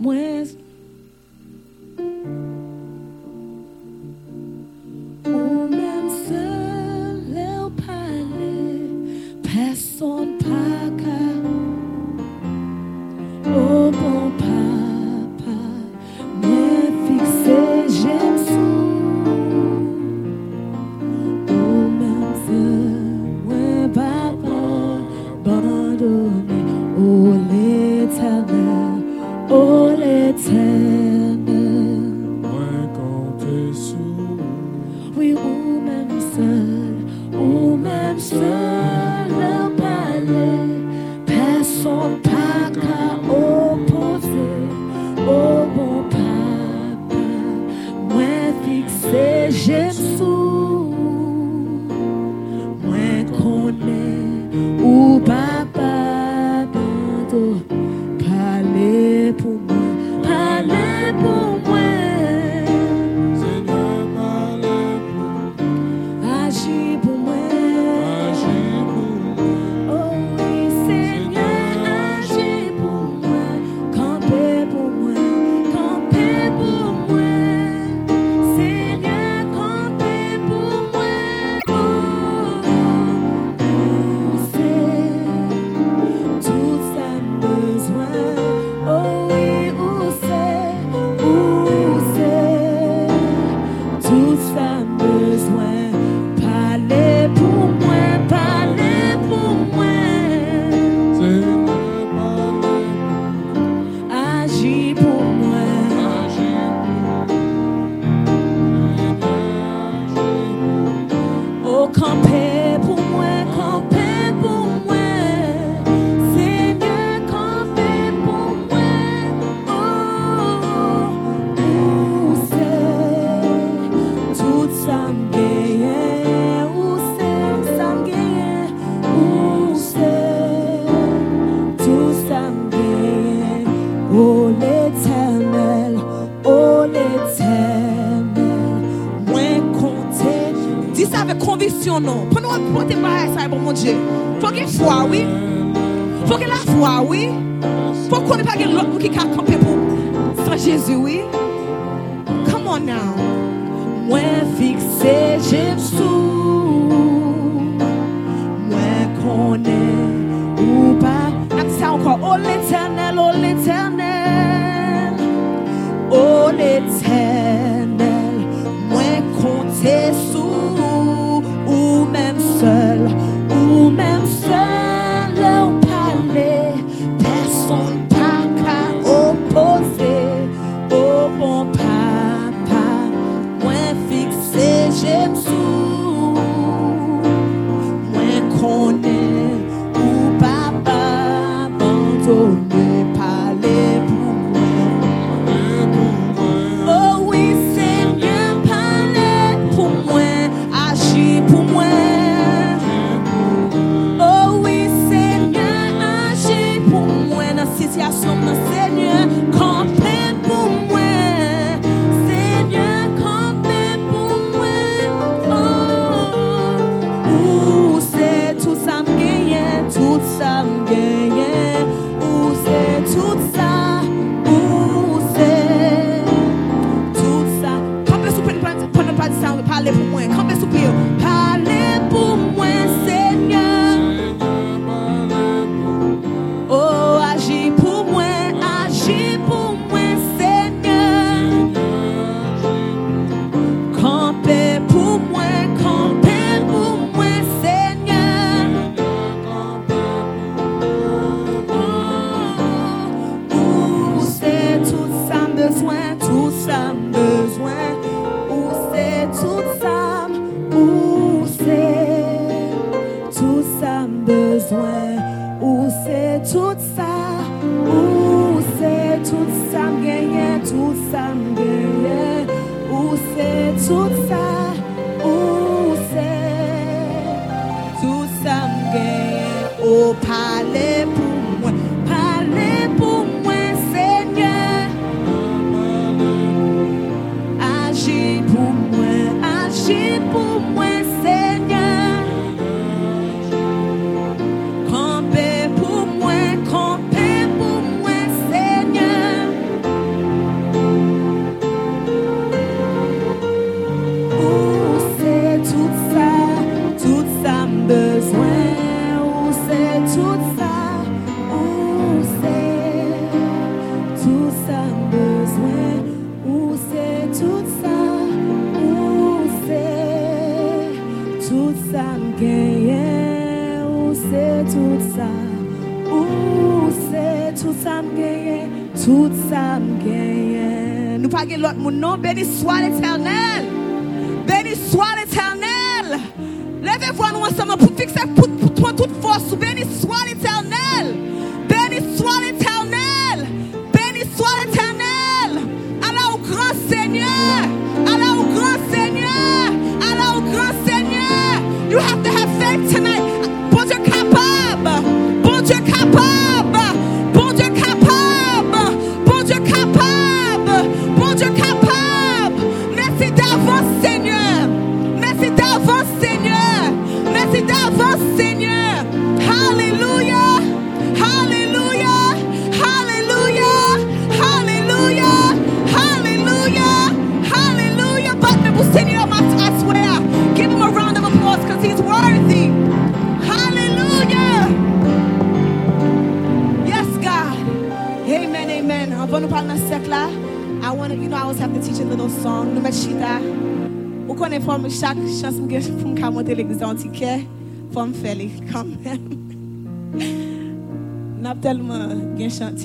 muestra. Son paga. Mwen fikse jem sou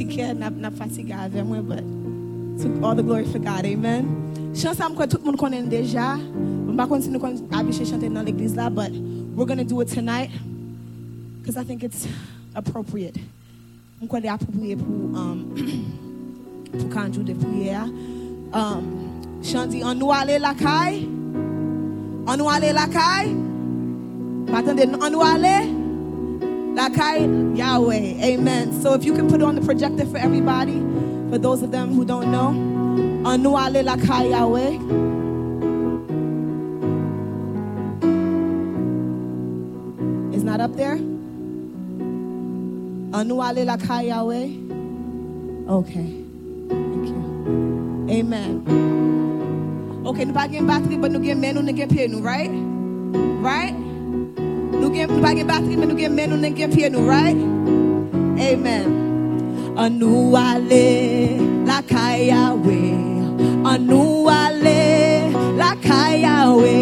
fatiguée, n'a pas fatigué avec moi, but all the glory for God, amen. Chanson que tout le monde connaît déjà. On va continuer à chanter dans l'église là, but we're gonna do it tonight because I think it's appropriate. On connaît approprié pour um, pour conjure de prière. Um, Chandi, on nous aller la caille, on nous aller la caille. On nous aller. Lakai Yahweh. Amen. So if you can put on the projector for everybody, for those of them who don't know. Anuale Lakai Yahweh. not up there? Anuale lakai Yahweh. Okay. Thank you. Amen. Okay, nubagi but ba nugi menu nige penu, right? Right? gen, pa gen bateri, men nou gen men, nou nen gen piye right? Amen. Anu nou ale la kaya we, an nou ale la kaya we,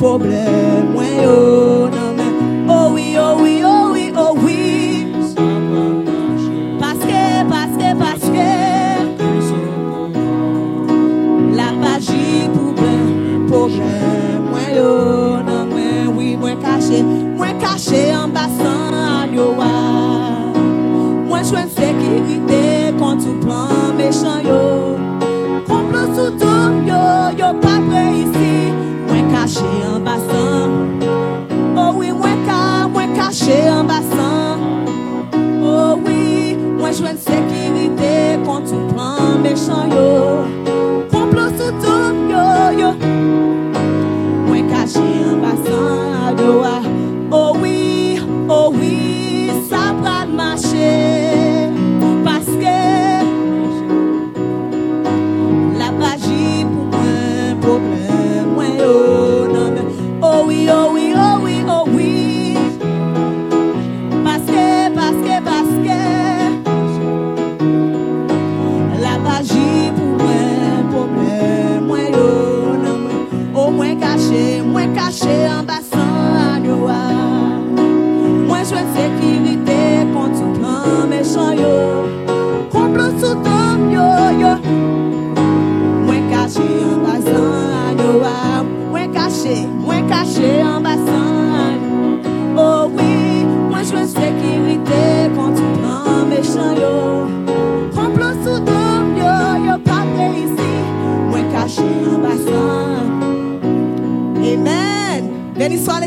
problema.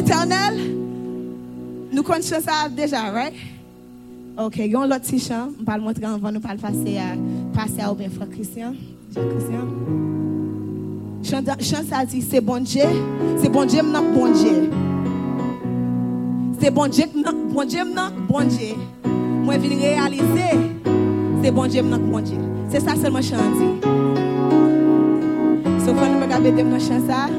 L'éternel. Nous connaissons ça déjà, right? Ok, il y a un autre petit chant. On va montrer avant nous pas le passer à passer à au bien frère Christian. Frère Christian. Chant, ça dit c'est bon Dieu, c'est bon Dieu non bon Dieu. C'est bon Dieu non bon Dieu non bon Dieu. Moi viens réaliser c'est bon Dieu non bon Dieu. C'est ça seulement chant dit. Sauf que nous regarder dans chant ça.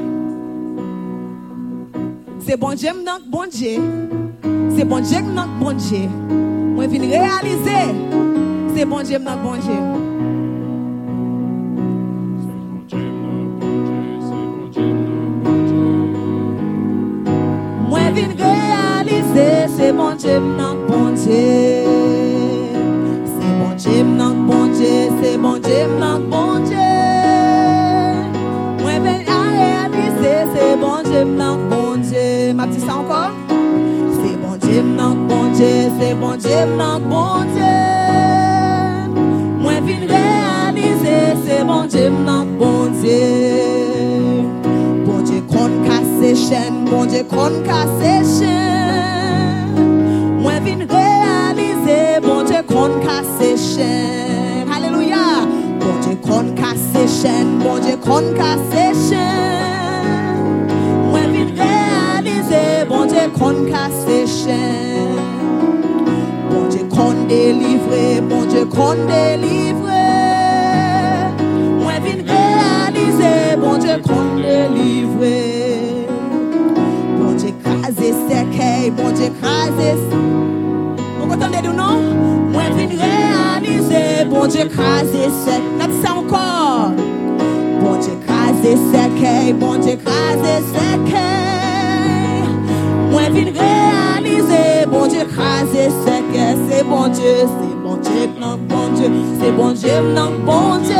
C'est bon Dieu non bon Dieu. C'est bon Dieu non bon Dieu. Moi viens réaliser c'est bon Dieu non bon Dieu. Moi viens réaliser c'est bon Dieu non bon Dieu non bon. Moi viens réaliser c'est bon non bon Dieu. Bon chaîne, bon chaîne. Moi viens réaliser bon casse chaîne. Alléluia. Bon bon Dieu qu'on casse chaîne. Moi viens réaliser bon qu'on casse chaîne. Délivre, bon Dieu qu'on délivre. Moi viens réaliser, bon Dieu qu'on délivre. Bon Dieu crase séquelles, bon Dieu crase. Vous entendez nous non? Moi viens réaliser, bon Dieu crase séquelles. N'a ça encore. Bon Dieu crase séquelles, bon Dieu crase séquelles. Moi viens réaliser, bon Dieu crase séquelles. C'est bon Dieu, c'est bon Dieu, non bon Dieu, c'est bon Dieu, non bon Dieu.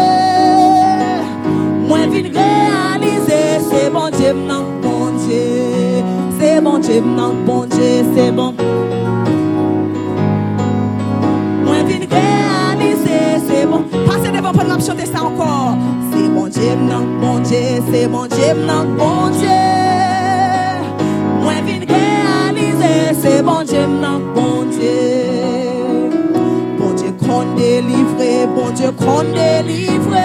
Moi viens réaliser, c'est bon Dieu, non bon Dieu. C'est bon Dieu, non bon Dieu, c'est bon. Moi viens réaliser, c'est bon. Passez devant pour nous chanter ça encore. C'est bon Dieu, non bon Dieu, c'est bon Dieu, non bon Dieu. Dieu, non bon Dieu. Bon Dieu qu'on délivre, bon Dieu qu'on délivre.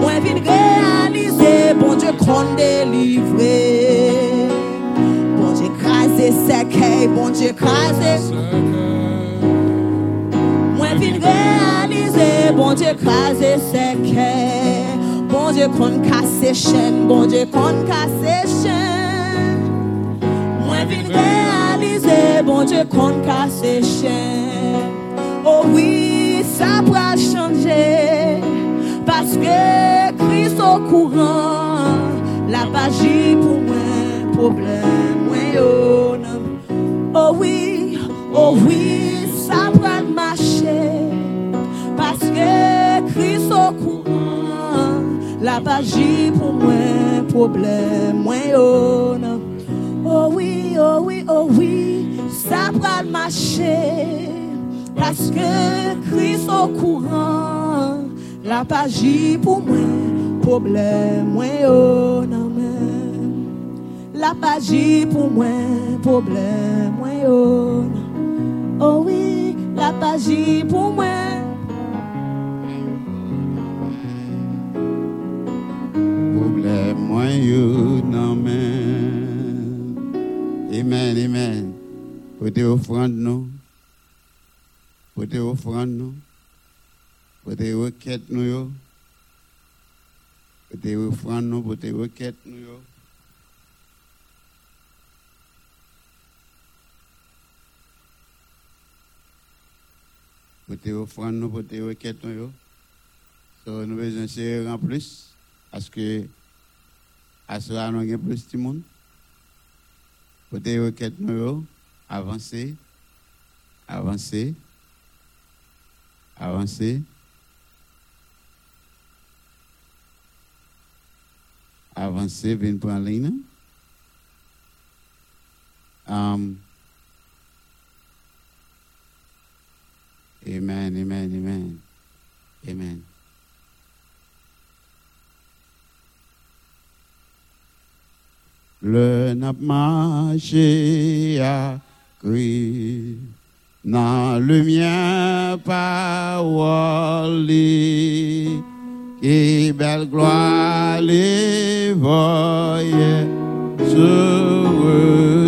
Moi viens réaliser, bon Dieu qu'on délivre. Bon Dieu crase séquelles, bon Dieu crase. Moi viens réaliser, bon Dieu crase séquelles. Bon Dieu qu'on casse chaîne, bon Dieu qu'on casse chaîne. Moi réaliser, bon Dieu qu'on casse chaîne. Oh oui, ça va changer. Parce que Christ au courant, la magie pour moi, problème, moi, oh. Oh oui, oh oui, ça va marcher. Parce que Christ au courant, la magie pour moi, problème, moi, oh, non. Parce que Christ au courant, la magie pour moi, problème, moi, oh non. La magie pour moi, problème, moi, oh non. Oh oui, la magie pour moi. Portez offrande nous. Portez offrande nous. Portez requête nous. Portez offrande nous. Portez requête nous. Portez offrande nous. Portez requête nous. So, nous besoin serrer en plus. Parce que à ce moment, nous avons plus de monde. Portez requête nous. Avancez. Avancez. Avancez. Avancez, venez prendre ligne. Um, amen, amen, amen. Amen. Le nap marché Christ dans le mien parole qui belle gloire les voyait sur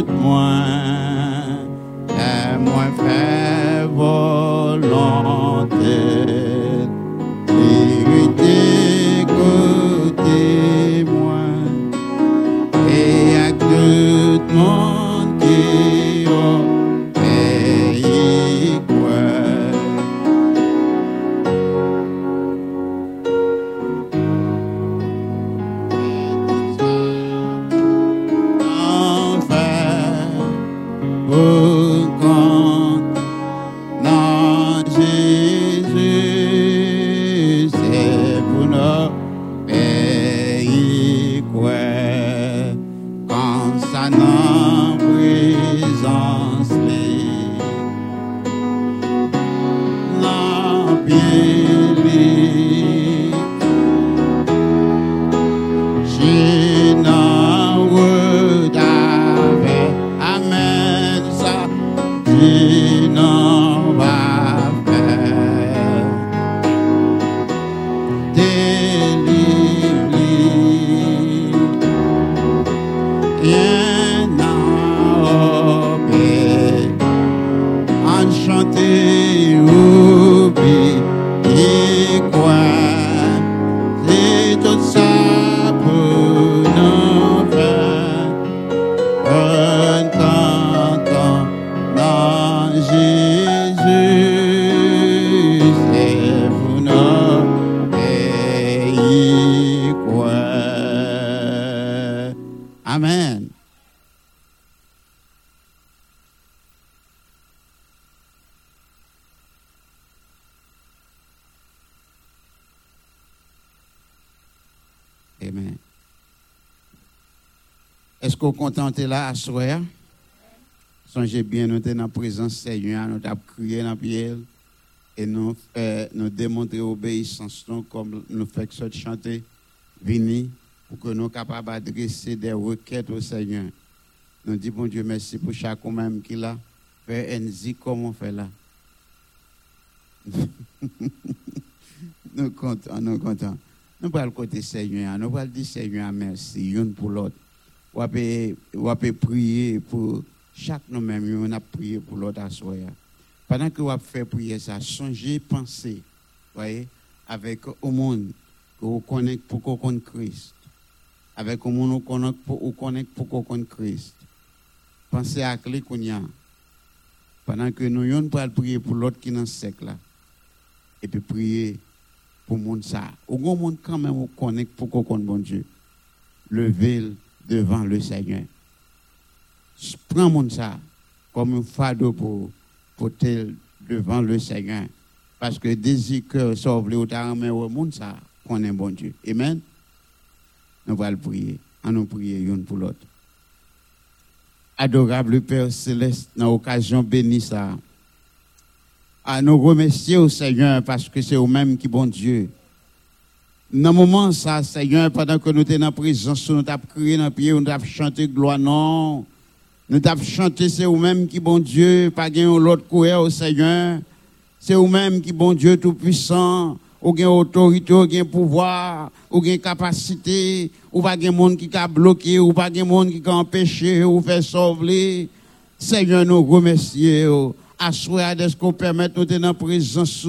là à soir? Songez bien, nous sommes la présence Seigneur, nous avons crié dans pierre et nous, euh, nous démontrer obéissance nous, comme nous faisons chanter, venir pour que nous soyons capables d'adresser des requêtes au Seigneur. Nous disons, bon Dieu, merci pour chaque même qui l'a fait Enzi comme on fait là. nous comptons, nous comptons. Nous parlons côté Seigneur, nous parlons dire Seigneur merci, une pour l'autre. On peut prier pour chaque nous-mêmes, on a prié pour l'autre à soi. Pendant que vous fait prier ça, songez, pensez, voyez, avec au monde que vous connaissez pour qu'on connaisse Christ. Avec au monde vous connaissez pour qu'on connaisse Christ. Pensez à clé qu'on y a. Pendant que nous, on peut prier pour l'autre qui est dans ce siècle là. Et puis prier pour le monde ça. Au monde quand même, on connaît pour qu'on connaisse bon Dieu. Levez devant le Seigneur. Prends mon ça comme un fardeau pour, pour devant le Seigneur. Parce que désir cœur sauve le mais au monde ça qu'on est bon Dieu. Amen. Nous allons prier. On nous prier une pour l'autre. Adorable Père Céleste, dans l'occasion bénie ça. À nous remercier au Seigneur parce que c'est vous-même qui bon Dieu. Dans le moment Seigneur, pendant que nous dans la présence, nous avons crié dans le pied, nous avons chanté gloire, non. Nous avons chanté, c'est vous-même qui bon Dieu, pas gain l'autre courir au Seigneur. C'est vous-même qui bon Dieu tout-puissant, ou gain autorité, ou gain pouvoir, ou gain capacité, ou pas gain monde qui a bloqué, ou pas gain monde qui a empêché, ou fait sauver. Seigneur, nous remercions. À soi, est-ce qu'on permet nous de dans présence,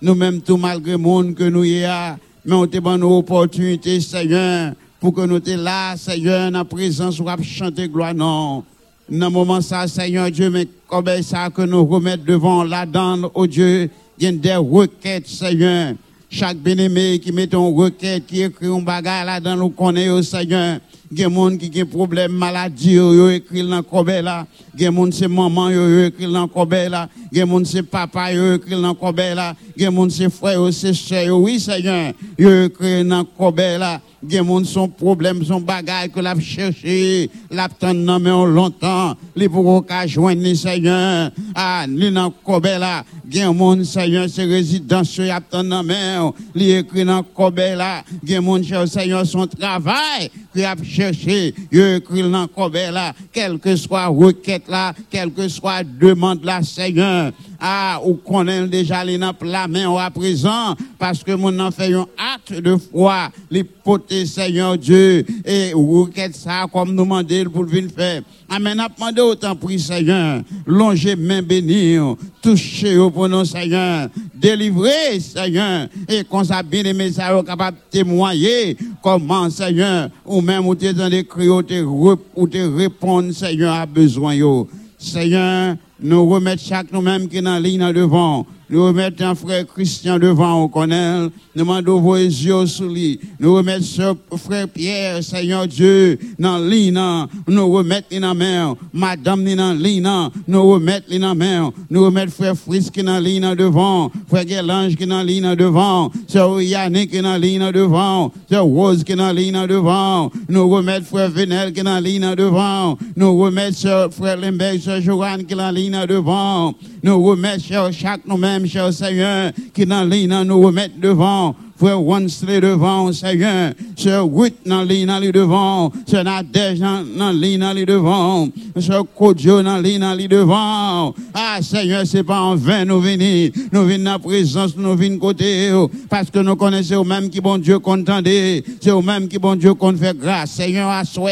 nous-mêmes, tout malgré le monde que nous y a, mais on te donne nos opportunités, Seigneur, pour que nous te là, Seigneur, dans présence, pour chanter gloire, non. Dans moment ça, Seigneur Dieu, mais comme ça que nous remettons devant la dame, oh Dieu, il y a des requêtes, Seigneur. Chaque bien-aimé qui met une requête, qui écrit un bagage là-dedans, nous connaissons, oh Seigneur. Il y a des gens qui ont des problèmes, maladie, yo écrit dans le là. Il y a des gens c'est maman, yo écrit dans le là. Il y a des gens c'est papa, yo écrit dans le là. Il y a des gens c'est frère, c'est soeur, oui Seigneur, yo écrit dans le là. Il y a des gens son problème, son bagage que l'a cherché, l'a attendu longtemps, les pour qu'à joindre Seigneur. Ah, ni dans le là. Il y a des gens, Seigneur, c'est résidence, y a dans main, li écrit dans le là. Il y a des gens, Seigneur, son travail, qui a cherché, il écrit dans le là, quelle que soit requête là, quelle que soit demande là, Seigneur. Ah, ou connaît déjà les dans la main à présent, parce que mon en fait un acte de foi, l'hypothèse Seigneur Dieu, et requête ça comme nous demander pour venir faire. Amen, demandé autant prix, Seigneur, longer main bénie, toucher au nom Seigneur, délivrer, Seigneur, et qu'on bien aimé ça, capable de témoigner comment, Seigneur, ou même ou t'es dans des cris, ou te répondre, Seigneur, à besoin, yo. Seigneur, nous remettons chaque nous-mêmes qui est dans la ligne devant. Nous remettons frère Christian devant, on connaît. Nous demandons vos yeux sur lui. Nous remettons frère Pierre, Seigneur Dieu, dans ligne. Nous remettons dans main. Madame dans ligne. Nous remettons dans main. Nous remettons frère Fris qui dans ligne devant. Frère Guélange qui dans ligne devant. Sœur Yannick qui dans ligne devant. Sœur Rose qui dans ligne devant. Nous remettons frère Venel qui dans ligne devant. Nous remettons frère Lemberg, sœur Joanne qui dans ligne devant. Nous remettons chaque nous-mêmes, cher Seigneur, qui dans ligne, nous remettre devant. Frère Wansley devant, Seigneur. Sœur Ruth dans la ligne, devant. Sœur Nadège dans la ligne, devant. Sœur Kodjo dans la ligne, devant. Ah, Seigneur, c'est pas en vain nous venir. Nous venons dans la présence, nous venons côté. Parce que nous connaissons même qui bon Dieu contendait. C'est au même qui bon Dieu qu'on fait grâce. Seigneur, à soi,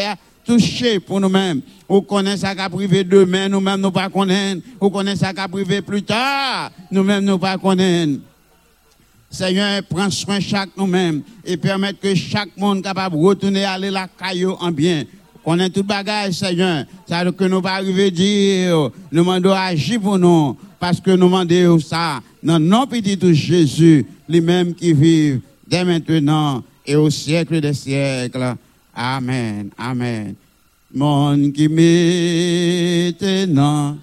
touché pour nous-mêmes. Ou connaissons ça qu'a privé demain, nous-mêmes nous pas connaissons. Ou connaissons ça qu'a privé plus tard, nous-mêmes nous pas connaissons. Seigneur, prends soin chaque nous-mêmes et permet que chaque monde capable de retourner aller la caillou en bien. Connaît tout bagage, Seigneur. Ça que nous pas arriver à dire, nous demandons agir pour nous. Parce que nous demandons ça dans nos petits Jésus, les mêmes qui vivent dès maintenant et au siècle des siècles. Amen. Amen. Mon qui maintenant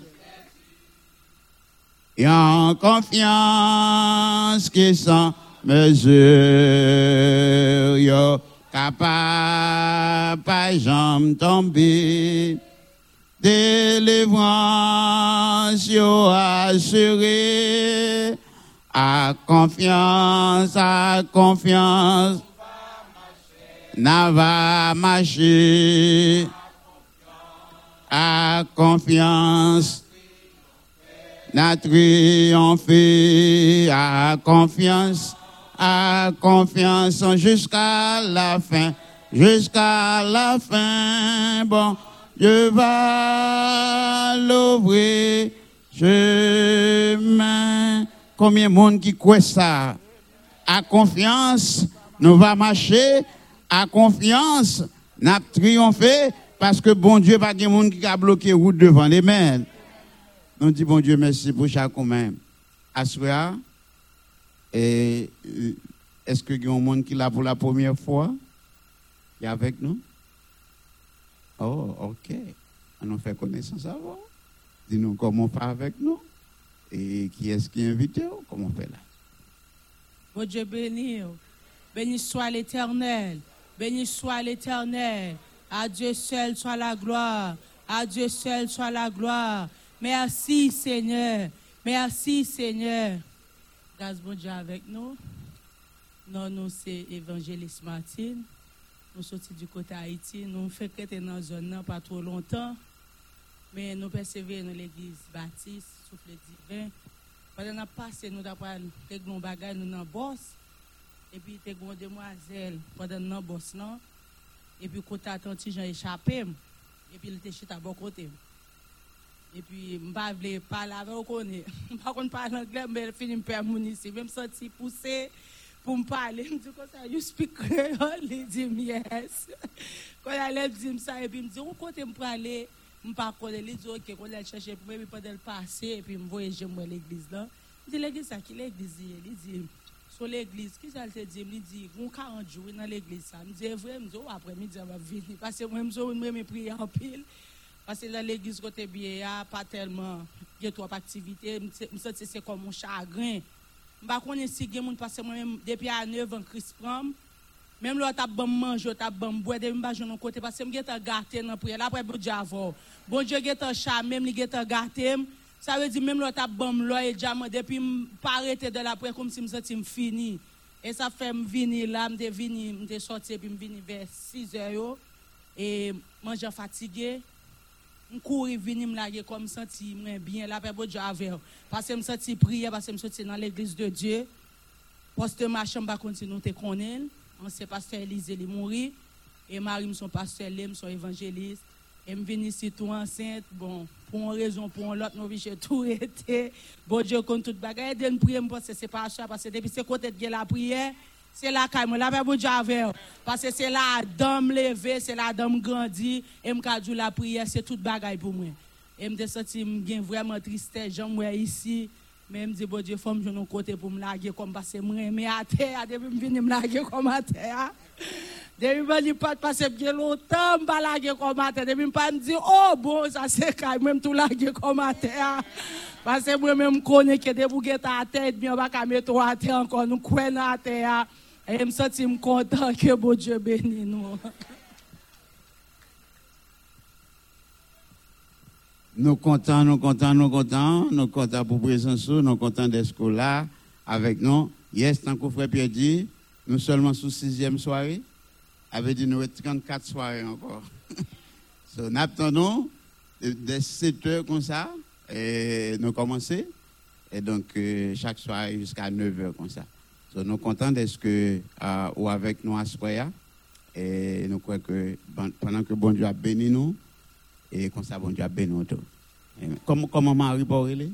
et en confiance qui sans mesure, yo, capable pas tomber. Délivrance, yo, assuré, à confiance, à confiance, n'a va marcher à confiance. N'a triomphé à confiance, à confiance jusqu'à la fin, jusqu'à la fin. Bon, je vais l'ouvrir chemin. Combien de monde qui croit ça? À confiance, nous va marcher à confiance, n'a triomphé parce que bon Dieu, pas de monde qui a bloqué route devant. Amen. Nous disons bon Dieu, merci pour chaque même. Assoya, et euh, est-ce qu'il y a un monde qui l'a pour la première fois? Il est avec nous? Oh, ok. On nous fait connaissance avant. Dis-nous comment on fait avec nous. Et qui est-ce qui est invité? Comment on fait là? Bon Dieu béni. Béni soit l'éternel. Béni soit l'Éternel. À Dieu seul soit la gloire. À Dieu seul soit la gloire. Merci Seigneur. Merci Seigneur. Grâce bon Dieu avec nous. Non, nous c'est évangéliste Martine. Nous sommes du côté Haïti. Nous faisons que dans la zone pas trop longtemps. Mais nous persévérons dans l'église baptiste, souffle divin. Pendant nous nous avons fait des bagages, nous dans boss. epi te gwen demwazel padan nan bos nan, epi kota tan ti jan echapem, epi li te chita bon kote. Epi mba vle pala ve okone, mba kon pala angle, mbe finim pe amounisi, mbe msoti puse pou mpale, mdi kon sa, you speak creole, li di m yes. Kon ale mdi msa, epi mdi, ou kote mpale, mpa kone, li di ok, kon ale chache pou mbe mi padan pase, epi mvoye jemwe l'egliz non? lan. Mdi l'egliz sa ki l'egliz ye, li di m. So l'eglise, ki jal te di, mi di, goun ka anjou nan l'eglise sa. Mi di, evre eh, mzo, apre mi di, va vini. Pase mwen mzo, mwen mwen priye anpil. Pase la l'eglise kote biye ya, ah, pa telman, gen trop aktivite. Mi se te se kon moun chagrin. Mba konen si gen moun pase mwen mwen, depi a 9 an kris pram. Mem lò tap ban manjò, tap ban bwede, mba joun an kote. Pase mwen gen te gate nan priye, la pre bon di avò. Bon di gen te chame, mwen gen te gate mwen. Ça veut dire même là t'as bon là et jamais depuis pas arrêter de la prière comme si me senti fini. Et ça fait me venir là, me venir, me sortir puis me venir vers 6 heures et manger fatigué. Je courir venir me laguer comme senti bien. La paix de Dieu avec parce que me senti prier parce que me senti dans l'église de Dieu. Poste te on sait pasteur Élise mort et Marie pasteur son évangéliste. Et me venir tout enceinte bon pour une raison pour une autre nous j'ai tout été bon Dieu compte toute bagaille de prier parce que c'est pas ça parce que depuis ce côté de la prière c'est là que je l'avais pour avec Parce que c'est la dame levée, c'est la dame grandie. Et je la prière, c'est toute bagaille pour moi. Et je me senti vraiment tristesse. J'aime ici. Mais je me dis, bon Dieu, faut que je côté pour me laguer comme parce que je suis à terre. Depuis que je me laguer comme à terre. Demi mwen li pat pasep gen lontan mba lage komate. Demi mwen pa mdi, oh bon, sa se kaj mwen mtou lage komate. Pasep mwen mwen mkone ke debou gen ta atet, mwen baka meto ate ankon, mwen kwen ate ya. E msoti mkontan ke bo dje beni nou. Nou kontan, nou kontan, nou kontan, nou kontan pou prezansou, nou kontan desko la, avek nou, yes, tankou fwe piye di, nous seulement sous sixième soirée, avec dit nous 34 soirées encore. so, nous attendons de 7 heures comme ça, et nous commençons, et donc euh, chaque soirée jusqu'à 9 heures comme ça. So, nous sommes de ce que, uh, ou avec nous à soir, et nous croyons que pendant que bon Dieu a béni nous, et comme ça, bon Dieu a béni nous tout. Comment, Marie Borrelé?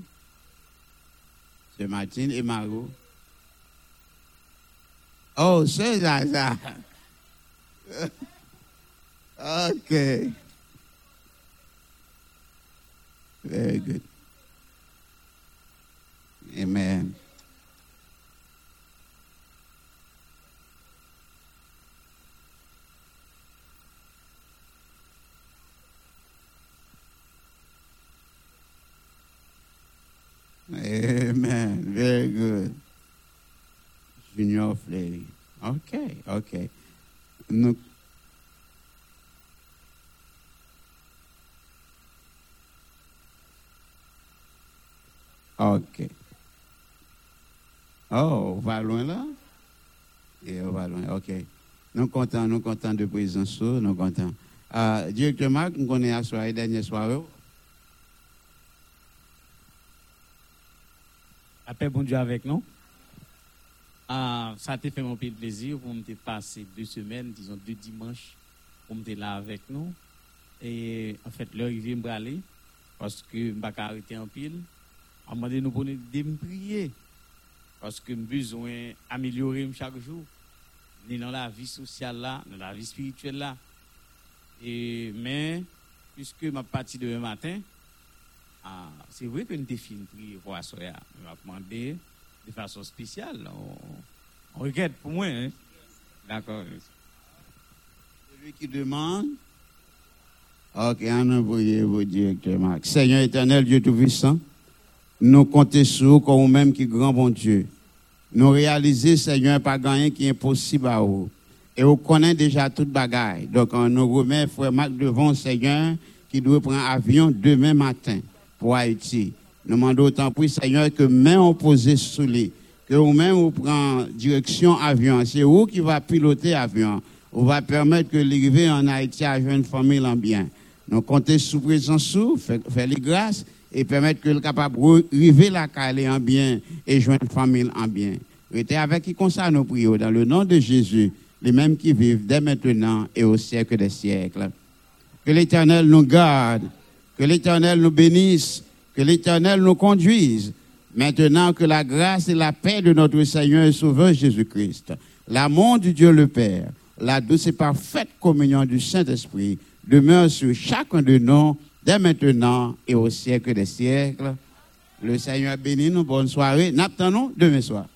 C'est Martine et Margot. Oh, c'est ça, ça. ok. Very good. Amen. Amen. Very good. Junior. Okay, okay. Nous, OK. Oh, on va loin là? Et on va loin, OK. Nous comptons, nous comptons de présence, nous comptons. Uh, directeur Marc, nous connaissons la soirée, dernière soirée. Après, bon Dieu avec nous. Ah, ça t'a fait mon plaisir pour me passer deux semaines, disons deux dimanches, pour me là avec nous. Et en fait, l'heure vient me parce que je ne pas en pile. Un moment donné, nous de me prier parce que j'ai besoin d'améliorer chaque jour, ni dans la vie sociale là, dans la vie spirituelle là. Et, mais, puisque ma partie demain matin, ah, c'est vrai que nous fini prier pour soirée. On va demander de façon spéciale. On, on regarde pour moi. Hein? D'accord. Celui qui demande. Ok, on envoie vos directeur Marc. Seigneur éternel, Dieu Tout-Puissant, nous comptons sur vous comme même qui grand bon Dieu. Nous réalisons, Seigneur, pas rien qui est impossible à vous. Et vous connaissez déjà toute bagaille. Donc, on nous remet frère Marc devant Seigneur qui doit prendre avion demain matin pour Haïti. Nous demandons autant pour Seigneur que main on posé sous lui, que vous-même vous prenez direction avion. C'est vous qui va piloter avion. On va permettre que l'arrivée en Haïti à une famille en bien. Nous comptons sous présence sous, faire les grâces et permettre que le capable arriver la caler en bien et joindre famille en bien. Restez avec qui ça nous prions dans le nom de Jésus, les mêmes qui vivent dès maintenant et au siècle des siècles. Que l'Éternel nous garde Que l'Éternel nous bénisse, que l'Éternel nous conduise. Maintenant que la grâce et la paix de notre Seigneur et Sauveur Jésus-Christ, l'amour du Dieu le Père, la douce et parfaite communion du Saint-Esprit demeure sur chacun de nous dès maintenant et au siècle des siècles. Le Seigneur bénit nous. Bonne soirée. N'attendons demain soir.